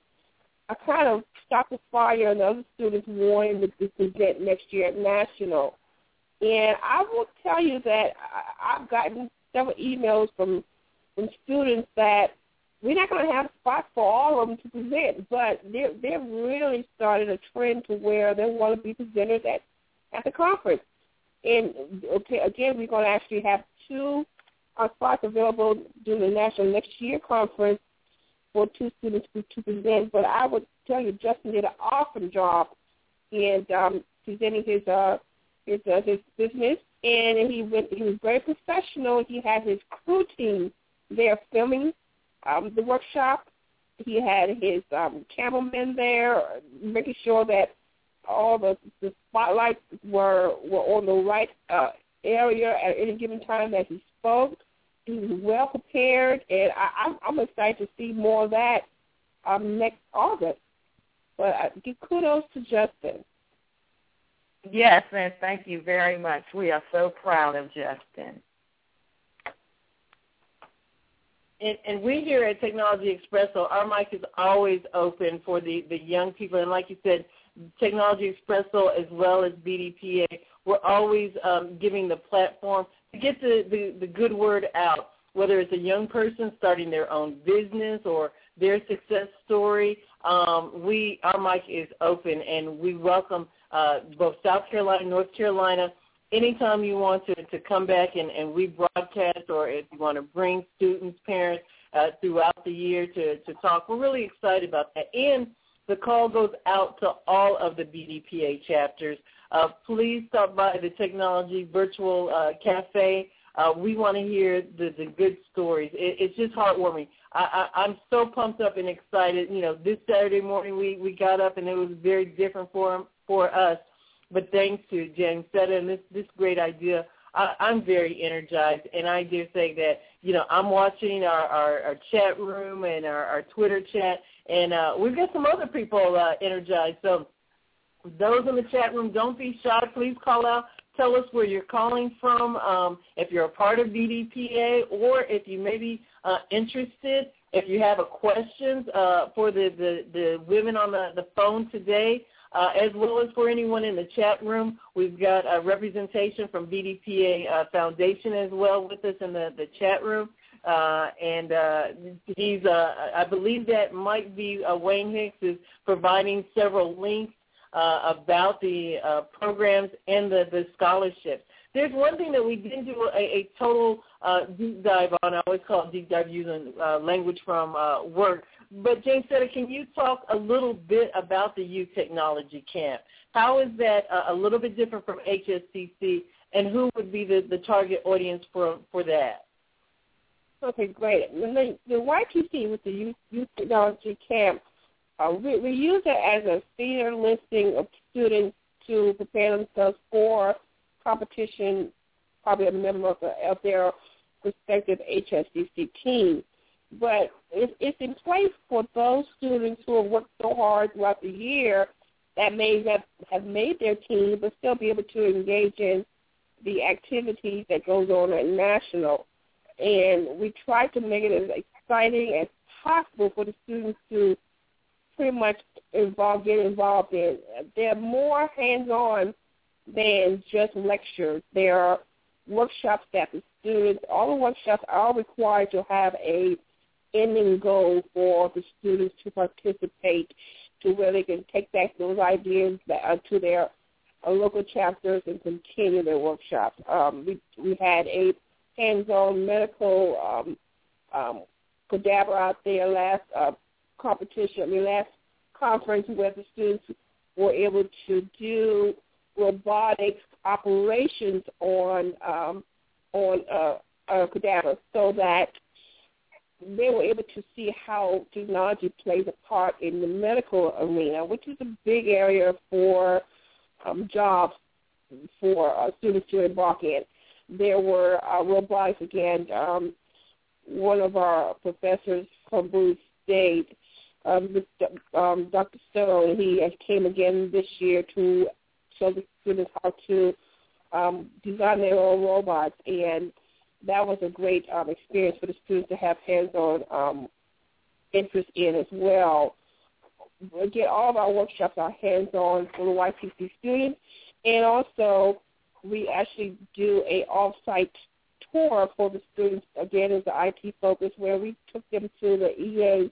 uh, kind of stopped the fire and the other students wanting to present next year at National. And I will tell you that I've gotten several emails from from students that we're not going to have spots for all of them to present, but they're they're really started a trend to where they want to be presenters at at the conference. And okay, again, we're going to actually have two uh, spots available during the National Next Year Conference for two students to, to present. But I would tell you, Justin did an awesome job in um, presenting his uh, his uh, his business, and he went. He was very professional. He had his crew team there filming um, the workshop. He had his um, cameraman there, making sure that all the the spotlights were were on the right uh, area at any given time that he spoke. He was well prepared, and I, I'm, I'm excited to see more of that um, next August. But I give kudos to Justin. Yes, and thank you very much. We are so proud of Justin. And, and we here at Technology Expresso, our mic is always open for the, the young people. And like you said, Technology Expresso as well as BDPA, we're always um, giving the platform to get the, the, the good word out, whether it's a young person starting their own business or their success story. Um, we our mic is open, and we welcome uh, both South Carolina, North Carolina. Anytime you want to, to come back and, and rebroadcast, or if you want to bring students, parents uh, throughout the year to, to talk, we're really excited about that. And the call goes out to all of the BDPA chapters. Uh, please stop by the Technology Virtual uh, Cafe. Uh, we want to hear the, the good stories. It, it's just heartwarming. I, I, I'm so pumped up and excited. You know, this Saturday morning we, we got up and it was very different for for us. But thanks to Jamesetta and this this great idea, I, I'm very energized. And I dare say that you know I'm watching our our, our chat room and our, our Twitter chat, and uh, we've got some other people uh, energized. So those in the chat room, don't be shy. Please call out. Tell us where you're calling from, um, if you're a part of BDPA, or if you may be uh, interested, if you have a questions uh, for the, the, the women on the, the phone today, uh, as well as for anyone in the chat room. We've got a representation from BDPA uh, Foundation as well with us in the, the chat room. Uh, and uh, he's, uh, I believe that might be uh, Wayne Hicks is providing several links uh, about the uh, programs and the, the scholarships. There's one thing that we didn't do a, a total uh, deep dive on. I always call it deep dive using uh, language from uh, work. But Jamesetta, can you talk a little bit about the Youth Technology Camp? How is that uh, a little bit different from HSCC, and who would be the, the target audience for, for that? Okay, great. The, the YTC with the Youth, Youth Technology Camp, uh, we, we use it as a feeder listing of students to prepare themselves for competition, probably a member of, the, of their respective HSCC team. But it, it's in place for those students who have worked so hard throughout the year that may have, have made their team but still be able to engage in the activities that goes on at national and we try to make it as exciting as possible for the students to pretty much involve, get involved in. They're more hands-on than just lectures. There are workshops that the students, all the workshops are required to have a ending goal for the students to participate to where they can take back those ideas that, to their uh, local chapters and continue their workshops. Um, we, we had a hands-on medical um, um, cadaver out there last uh, competition, I mean last conference where the students were able to do robotics operations on um, on uh, a cadaver so that they were able to see how technology plays a part in the medical arena, which is a big area for um, jobs for uh, students to embark in. There were uh, robotics again. Um, one of our professors from Bowie State, um, um, Dr. Stone, he came again this year to show the students how to um, design their own robots, and that was a great um, experience for the students to have hands-on um, interest in as well. Again, all of our workshops are hands-on for the YTC students, and also we actually do a off-site tour for the students, again, as the IT focus, where we took them to the EA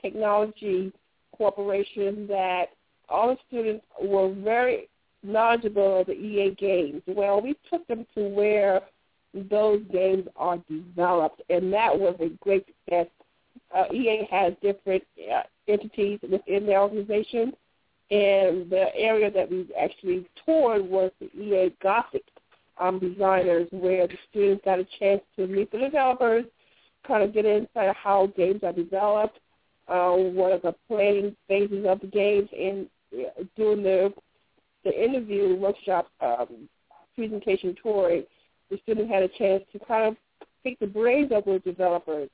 Technology Corporation that all the students were very knowledgeable of the EA games. Well, we took them to where those games are developed, and that was a great success. Uh, EA has different uh, entities within their organization, and the area that we actually toured was the EA Gothic um, designers, where the students got a chance to meet the developers, kind of get insight of how games are developed, uh, what are the planning phases of the games, and uh, doing the the interview workshop um, presentation tour the students had a chance to kind of pick the brains of those developers,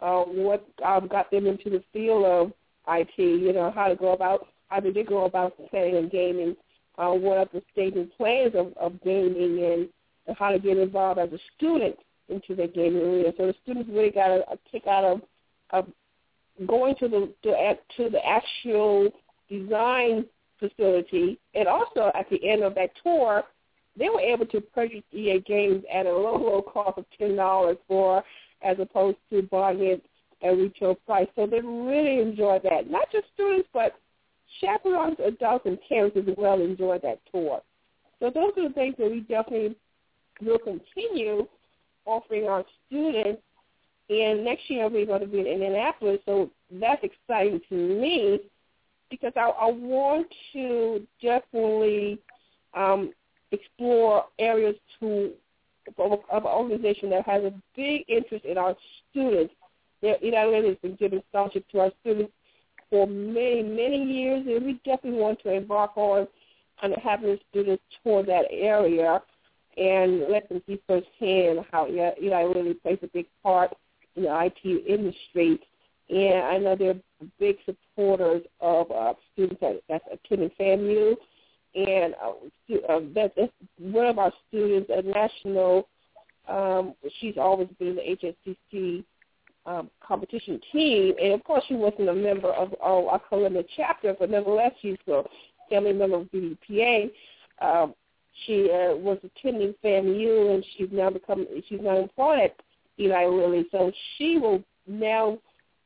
uh, what um, got them into the field of IT, you know, how to go about, how did they go about planning and gaming, uh, what are the stages plans of, of gaming, and, and how to get involved as a student into the gaming arena. So the students really got a, a kick out of, of going to the to, to the actual design facility, and also at the end of that tour, they were able to purchase EA games at a low, low cost of ten dollars for as opposed to buying it at retail price. So they really enjoyed that. Not just students, but chaperones, adults, and parents as well enjoyed that tour. So those are the things that we definitely will continue offering our students. And next year we're going to be in Indianapolis, so that's exciting to me because I, I want to definitely um, explore areas to of, an organization that has a big interest in our students. Eli has been giving scholarship to our students for many, many years, and we definitely want to embark on of having students tour that area and let them see firsthand how Eli really plays a big part in the IT industry. And I know they're big supporters of uh, students that, that's attending FAMU and uh, uh, that, that's one of our students, a national. Um, she's always been in the HSCC um, competition team, and of course she wasn't a member of oh, our Columbia chapter, but nevertheless she's a family member of BDPA. Um, she uh, was attending FAMU, and she's now become she's now employed at Eli Lilly, so she will now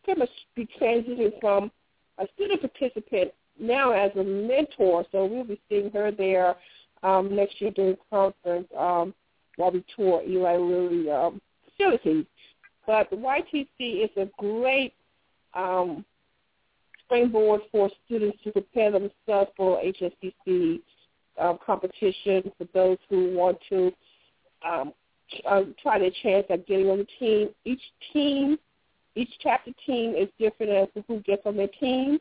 pretty much be transitioning from a student participant now as a mentor. So we'll be seeing her there um, next year during conference um, while we tour Eli Lilly um, facilities. But the YTC is a great um, springboard for students to prepare themselves for HSCC uh, competition for those who want to um, uh, try their chance at getting on the team. Each team, each chapter team is different as to who gets on their team.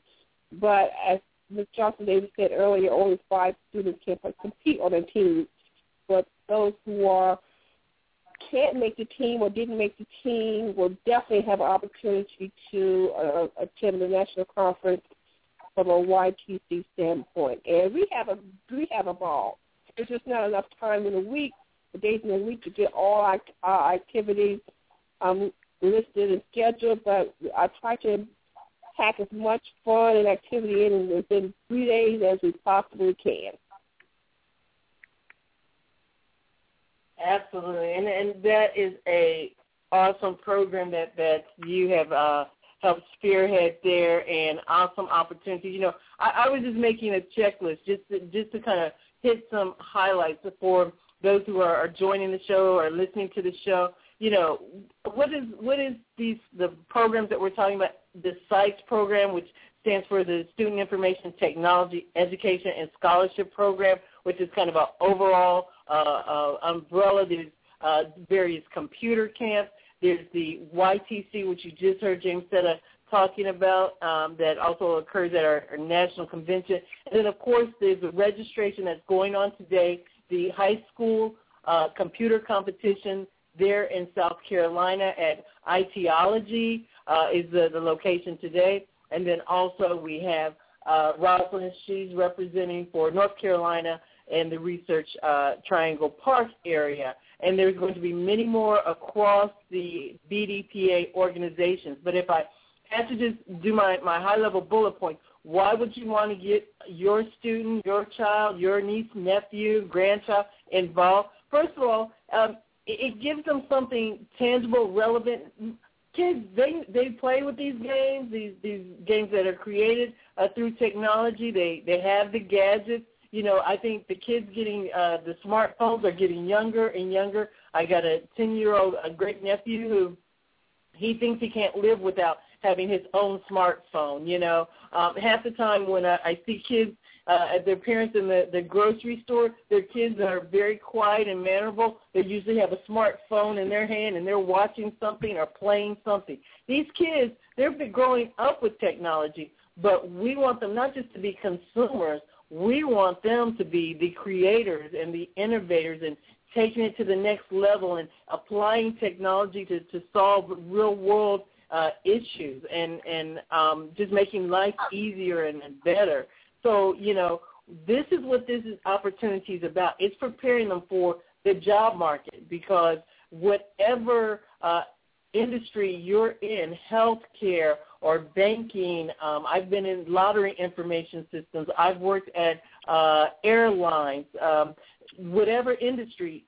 But as Ms. Johnson Davis said earlier, only five students can compete on a team. But those who are can't make the team or didn't make the team will definitely have an opportunity to uh, attend the national conference from a YTC standpoint. And we have a we have a ball. There's just not enough time in a week, the days in a week to get all our, our activities um, listed and scheduled. But I try to pack as much fun and activity in within three days as we possibly can. Absolutely, and and that is a awesome program that that you have uh, helped spearhead there, and awesome opportunity. You know, I, I was just making a checklist just to, just to kind of hit some highlights for those who are, are joining the show or listening to the show, you know, what is what is these the programs that we're talking about? The SITES program, which stands for the Student Information Technology Education and Scholarship Program, which is kind of an overall uh, uh, umbrella. There's uh, various computer camps. There's the YTC, which you just heard Jamesetta talking about, um, that also occurs at our, our national convention. And then, of course, there's the registration that's going on today, the high school uh, computer competition there in South Carolina at ITology uh, is the, the location today. And then also we have uh, Rosalind, she's representing for North Carolina and the Research uh, Triangle Park area. And there's going to be many more across the BDPA organizations. But if I had to just do my, my high-level bullet point, why would you want to get your student, your child, your niece, nephew, grandchild involved? First of all, um, it, gives them something tangible, relevant. Kids, they they play with these games, these these games that are created uh, through technology. They they have the gadgets. You know, I think the kids getting uh, the smartphones are getting younger and younger. I got a ten year old a great nephew who he thinks he can't live without having his own smartphone. You know, um, half the time when I, I see kids uh, at their parents in the, the grocery store, their kids are very quiet and mannerable. They usually have a smartphone in their hand and they're watching something or playing something. These kids, they're growing up with technology, but we want them not just to be consumers. We want them to be the creators and the innovators and taking it to the next level and applying technology to, to solve real world uh, issues and and um, just making life easier and, and better. So you know, this is what this is opportunity is about. It's preparing them for the job market because whatever uh, industry you're in, healthcare or banking, um, I've been in lottery information systems. I've worked at uh, airlines. Um, whatever industry,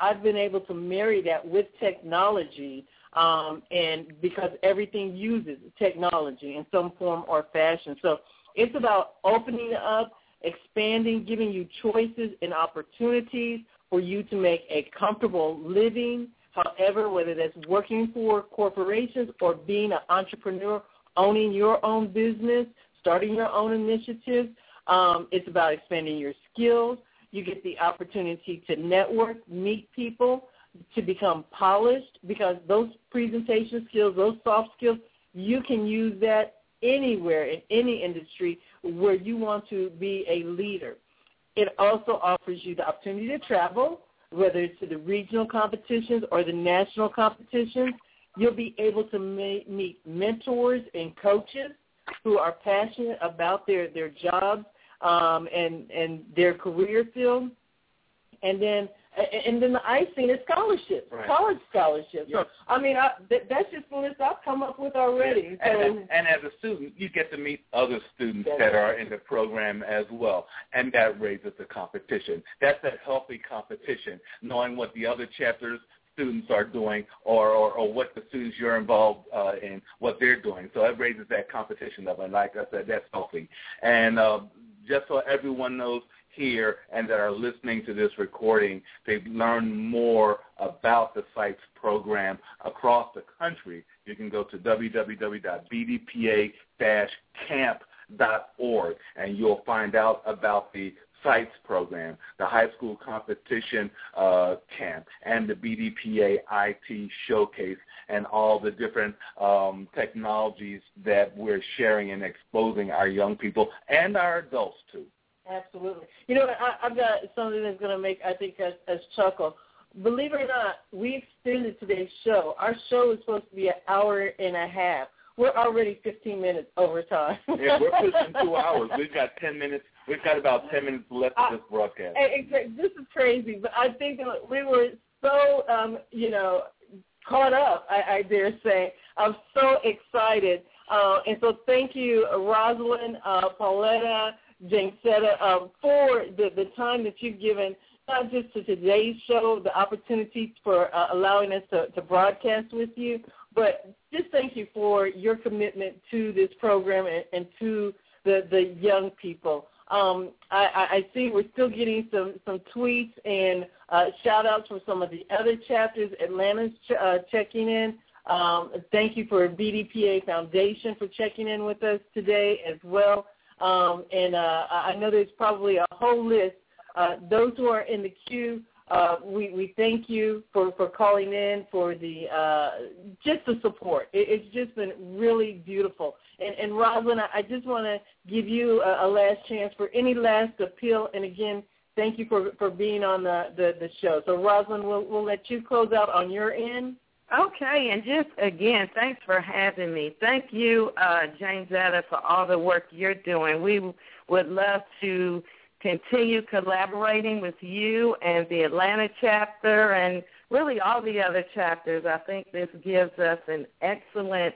I've been able to marry that with technology um, and because everything uses technology in some form or fashion. So it's about opening up, expanding, giving you choices and opportunities for you to make a comfortable living. However, whether that's working for corporations or being an entrepreneur, owning your own business, starting your own initiatives, um, it's about expanding your skills. You get the opportunity to network, meet people, to become polished because those presentation skills, those soft skills, you can use that anywhere in any industry where you want to be a leader. It also offers you the opportunity to travel, whether it's to the regional competitions or the national competitions. You'll be able to meet mentors and coaches who are passionate about their, their jobs um, and, and their career field. And then and then the icing is scholarships, right. college scholarships. So I mean, I, that, that's just the list I've come up with already. So, and, and as a student, you get to meet other students that are in the program as well, and that raises the competition. That's that healthy competition, knowing what the other chapters students are doing or, or, or what the students you're involved uh, in, what they're doing. So it raises that competition level. And like I said, that's healthy. And uh, just so everyone knows, here and that are listening to this recording, they learn more about the SITES program across the country, you can go to www.bdpa-camp.org and you'll find out about the SITES program, the high school competition uh, camp, and the BDPA IT showcase, and all the different um, technologies that we're sharing and exposing our young people and our adults to. Absolutely. You know, I, I've got something that's going to make I think us, us chuckle. Believe it or not, we extended today's show. Our show is supposed to be an hour and a half. We're already 15 minutes over time. yeah, we're pushing two hours. We've got 10 minutes. We've got about 10 minutes left of this broadcast. Exactly. This is crazy, but I think we were so, um, you know, caught up. I, I dare say. I'm so excited, uh, and so thank you, Rosalind, uh, Pauletta. Seta, um, for the, the time that you've given not just to today's show, the opportunity for uh, allowing us to, to broadcast with you, but just thank you for your commitment to this program and, and to the, the young people. um, I, I see we're still getting some, some tweets and uh, shout outs from some of the other chapters. Atlanta's ch- uh, checking in. Um, thank you for BDPA Foundation for checking in with us today as well. Um, and uh, I know there's probably a whole list. Uh, those who are in the queue, uh, we, we thank you for, for calling in for the uh, just the support. It, it's just been really beautiful. And, and I, I just want to give you a, a last chance for any last appeal. And again, thank you for, for being on the, the, the show. So Rosalind, we'll, we'll let you close out on your end. Okay, and just again, thanks for having me. Thank you, uh, Jamesetta, for all the work you're doing. We would love to continue collaborating with you and the Atlanta chapter and really all the other chapters. I think this gives us an excellent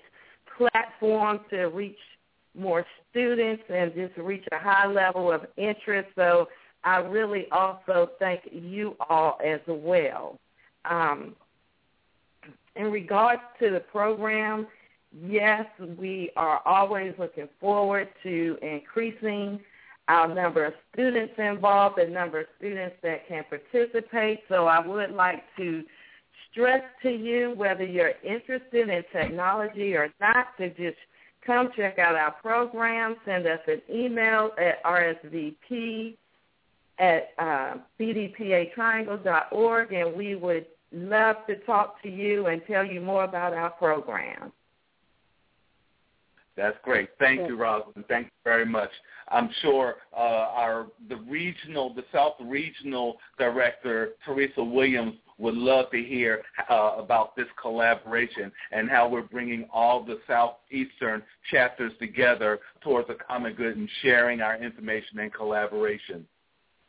platform to reach more students and just reach a high level of interest. So I really also thank you all as well. Um, in regards to the program, yes, we are always looking forward to increasing our number of students involved, the number of students that can participate. So I would like to stress to you whether you're interested in technology or not to just come check out our program. Send us an email at rsvp at uh, bdpatriangle.org, and we would love to talk to you and tell you more about our program. That's great. Thank you, Rosalind. Thank you very much. I'm sure uh, our the regional, the South Regional Director, Teresa Williams, would love to hear uh, about this collaboration and how we're bringing all the Southeastern chapters together towards a common good and sharing our information and collaboration.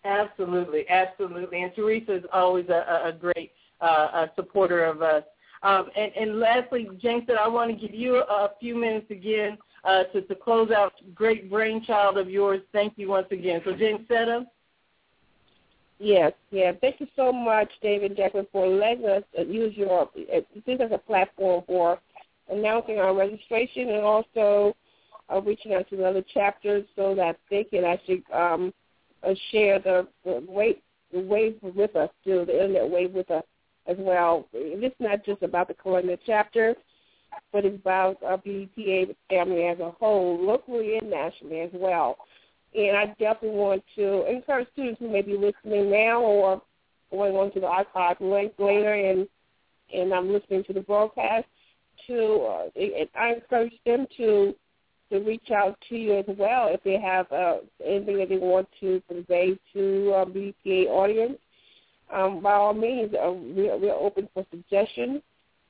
Absolutely, absolutely. And Teresa is always a, a great uh, a supporter of us. Um, and, and lastly, said, I want to give you a few minutes again uh, to, to close out. Great brainchild of yours. Thank you once again. So, Jamesetta. Yes, yeah. Thank you so much, David Jackman, for letting us use your this as a platform for announcing our registration and also uh, reaching out to the other chapters so that they can actually um, uh, share the, the wave the wave with us, do the internet wave with us as well. It's not just about the Columbia chapter, but it's about our BDPA family as a whole, locally and nationally as well. And I definitely want to encourage students who may be listening now or going on to the archive later and and I'm listening to the broadcast to uh, I encourage them to to reach out to you as well if they have uh, anything that they want to convey to uh, BDPA audience um, by all means, uh, we're, we're open for suggestions,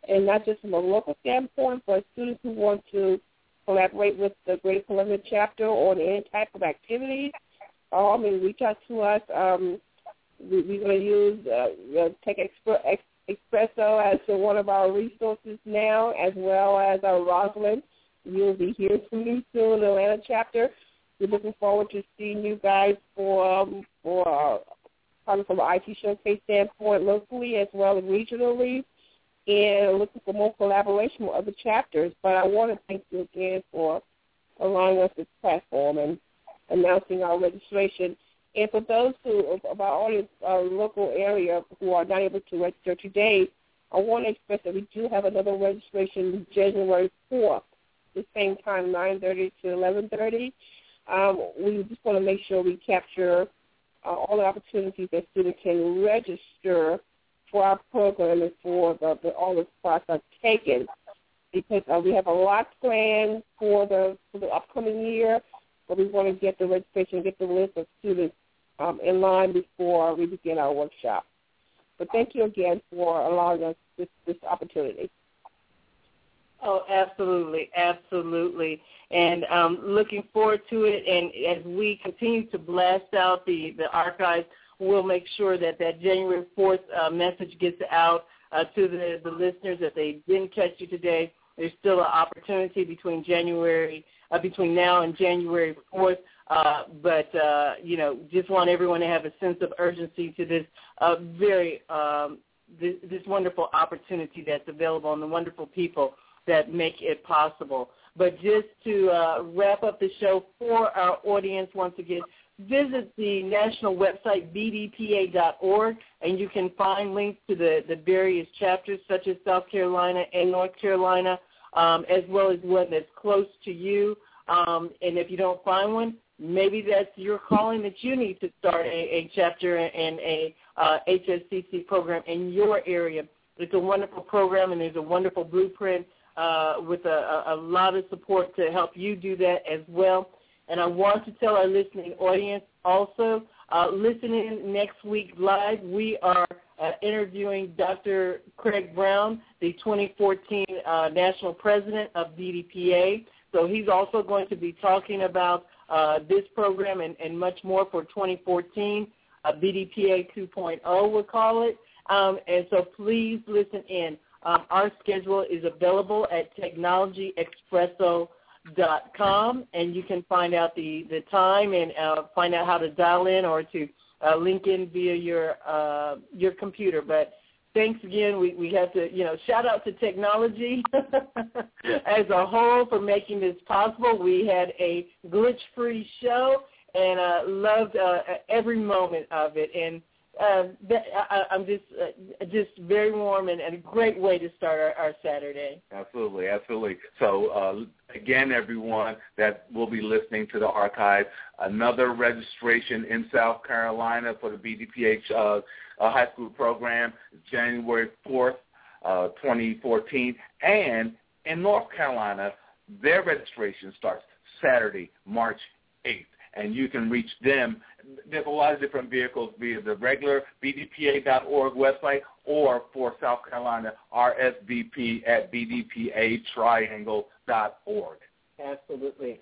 and not just from a local standpoint, but students who want to collaborate with the Greater Columbia chapter on any type of activities. All mean, reach out to us. Um, we, we're going to use uh, Tech Expo, Ex, Espresso as one of our resources now, as well as our Rosalind. You'll be hearing from me soon, Atlanta chapter. We're looking forward to seeing you guys for um, for our from an IT showcase standpoint locally as well as regionally and looking for more collaboration with other chapters. But I want to thank you again for allowing us this platform and announcing our registration. And for those who of our audience, our local area who are not able to register today, I want to express that we do have another registration January 4th, the same time, 9.30 to 11.30. Um, we just want to make sure we capture uh, all the opportunities that students can register for our program and for the, the all the spots are taken because uh, we have a lot planned for the for the upcoming year, but we want to get the registration, get the list of students um, in line before we begin our workshop. But thank you again for allowing us this, this opportunity. Oh, absolutely, absolutely, and um, looking forward to it. And as we continue to blast out the the archives, we'll make sure that that January fourth uh, message gets out uh, to the the listeners. If they didn't catch you today, there's still an opportunity between January uh, between now and January fourth. Uh, but uh, you know, just want everyone to have a sense of urgency to this uh, very um, this, this wonderful opportunity that's available and the wonderful people that make it possible. But just to uh, wrap up the show for our audience once again, visit the national website, bdpa.org, and you can find links to the, the various chapters, such as South Carolina and North Carolina, um, as well as one that's close to you. Um, and if you don't find one, maybe that's your calling that you need to start a, a chapter and a uh, HSCC program in your area. It's a wonderful program, and there's a wonderful blueprint uh, with a, a lot of support to help you do that as well. And I want to tell our listening audience also, uh, listen in next week live. We are uh, interviewing Dr. Craig Brown, the 2014 uh, National President of BDPA. So he's also going to be talking about uh, this program and, and, much more for 2014. Uh, BDPA 2.0, we'll call it. Um, and so please listen in. Um, our schedule is available at technologyexpresso.com, and you can find out the, the time and uh, find out how to dial in or to uh, link in via your uh, your computer. But thanks again. We, we have to, you know, shout out to technology (laughs) as a whole for making this possible. We had a glitch-free show and uh, loved uh, every moment of it. And uh, I, I'm just uh, just very warm and, and a great way to start our, our Saturday. Absolutely, absolutely. So uh, again, everyone that will be listening to the archive, another registration in South Carolina for the BDPA uh, uh, high school program January 4th, uh, 2014, and in North Carolina, their registration starts Saturday, March 8th and you can reach them. There's a lot of different vehicles via the regular bdpa.org website or for South Carolina, RSVP at bdpatriangle.org. Absolutely.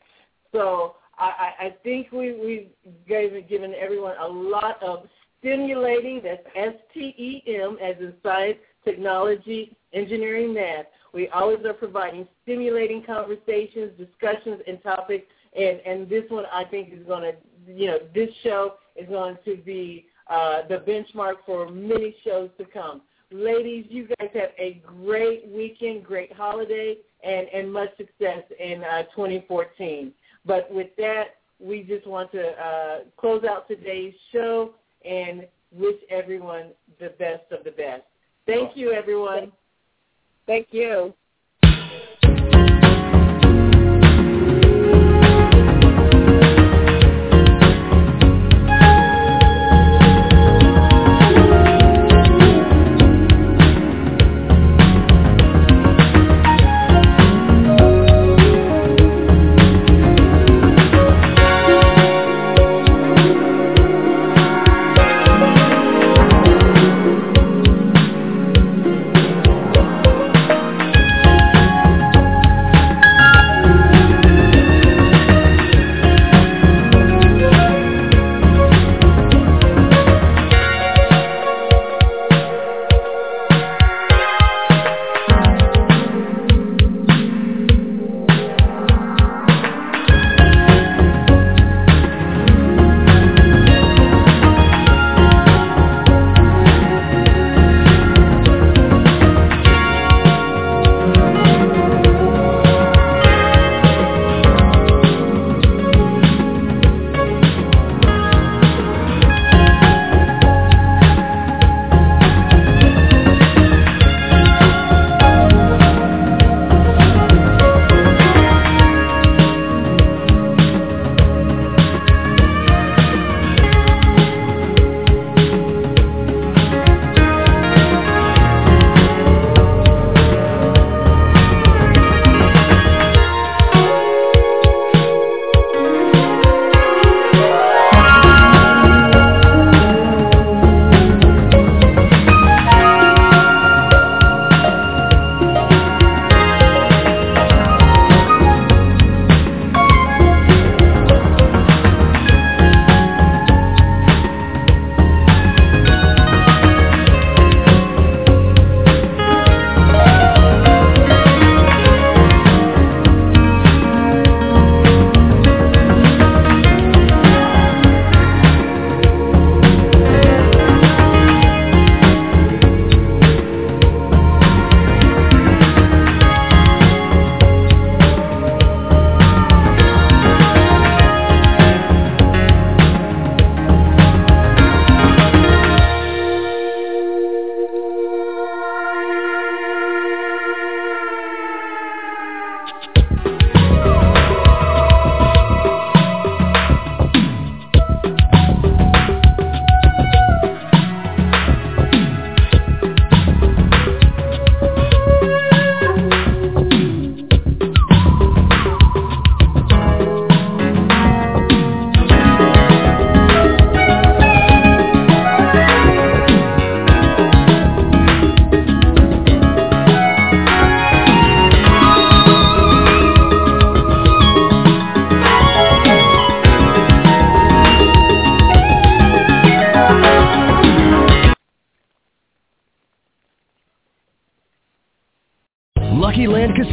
So I, I think we, we've given everyone a lot of stimulating, that's S-T-E-M, as in science, technology, engineering, math. We always are providing stimulating conversations, discussions, and topics and and this one I think is going to you know this show is going to be uh, the benchmark for many shows to come. Ladies, you guys have a great weekend, great holiday, and and much success in uh, 2014. But with that, we just want to uh, close out today's show and wish everyone the best of the best. Thank you, everyone. Thank you.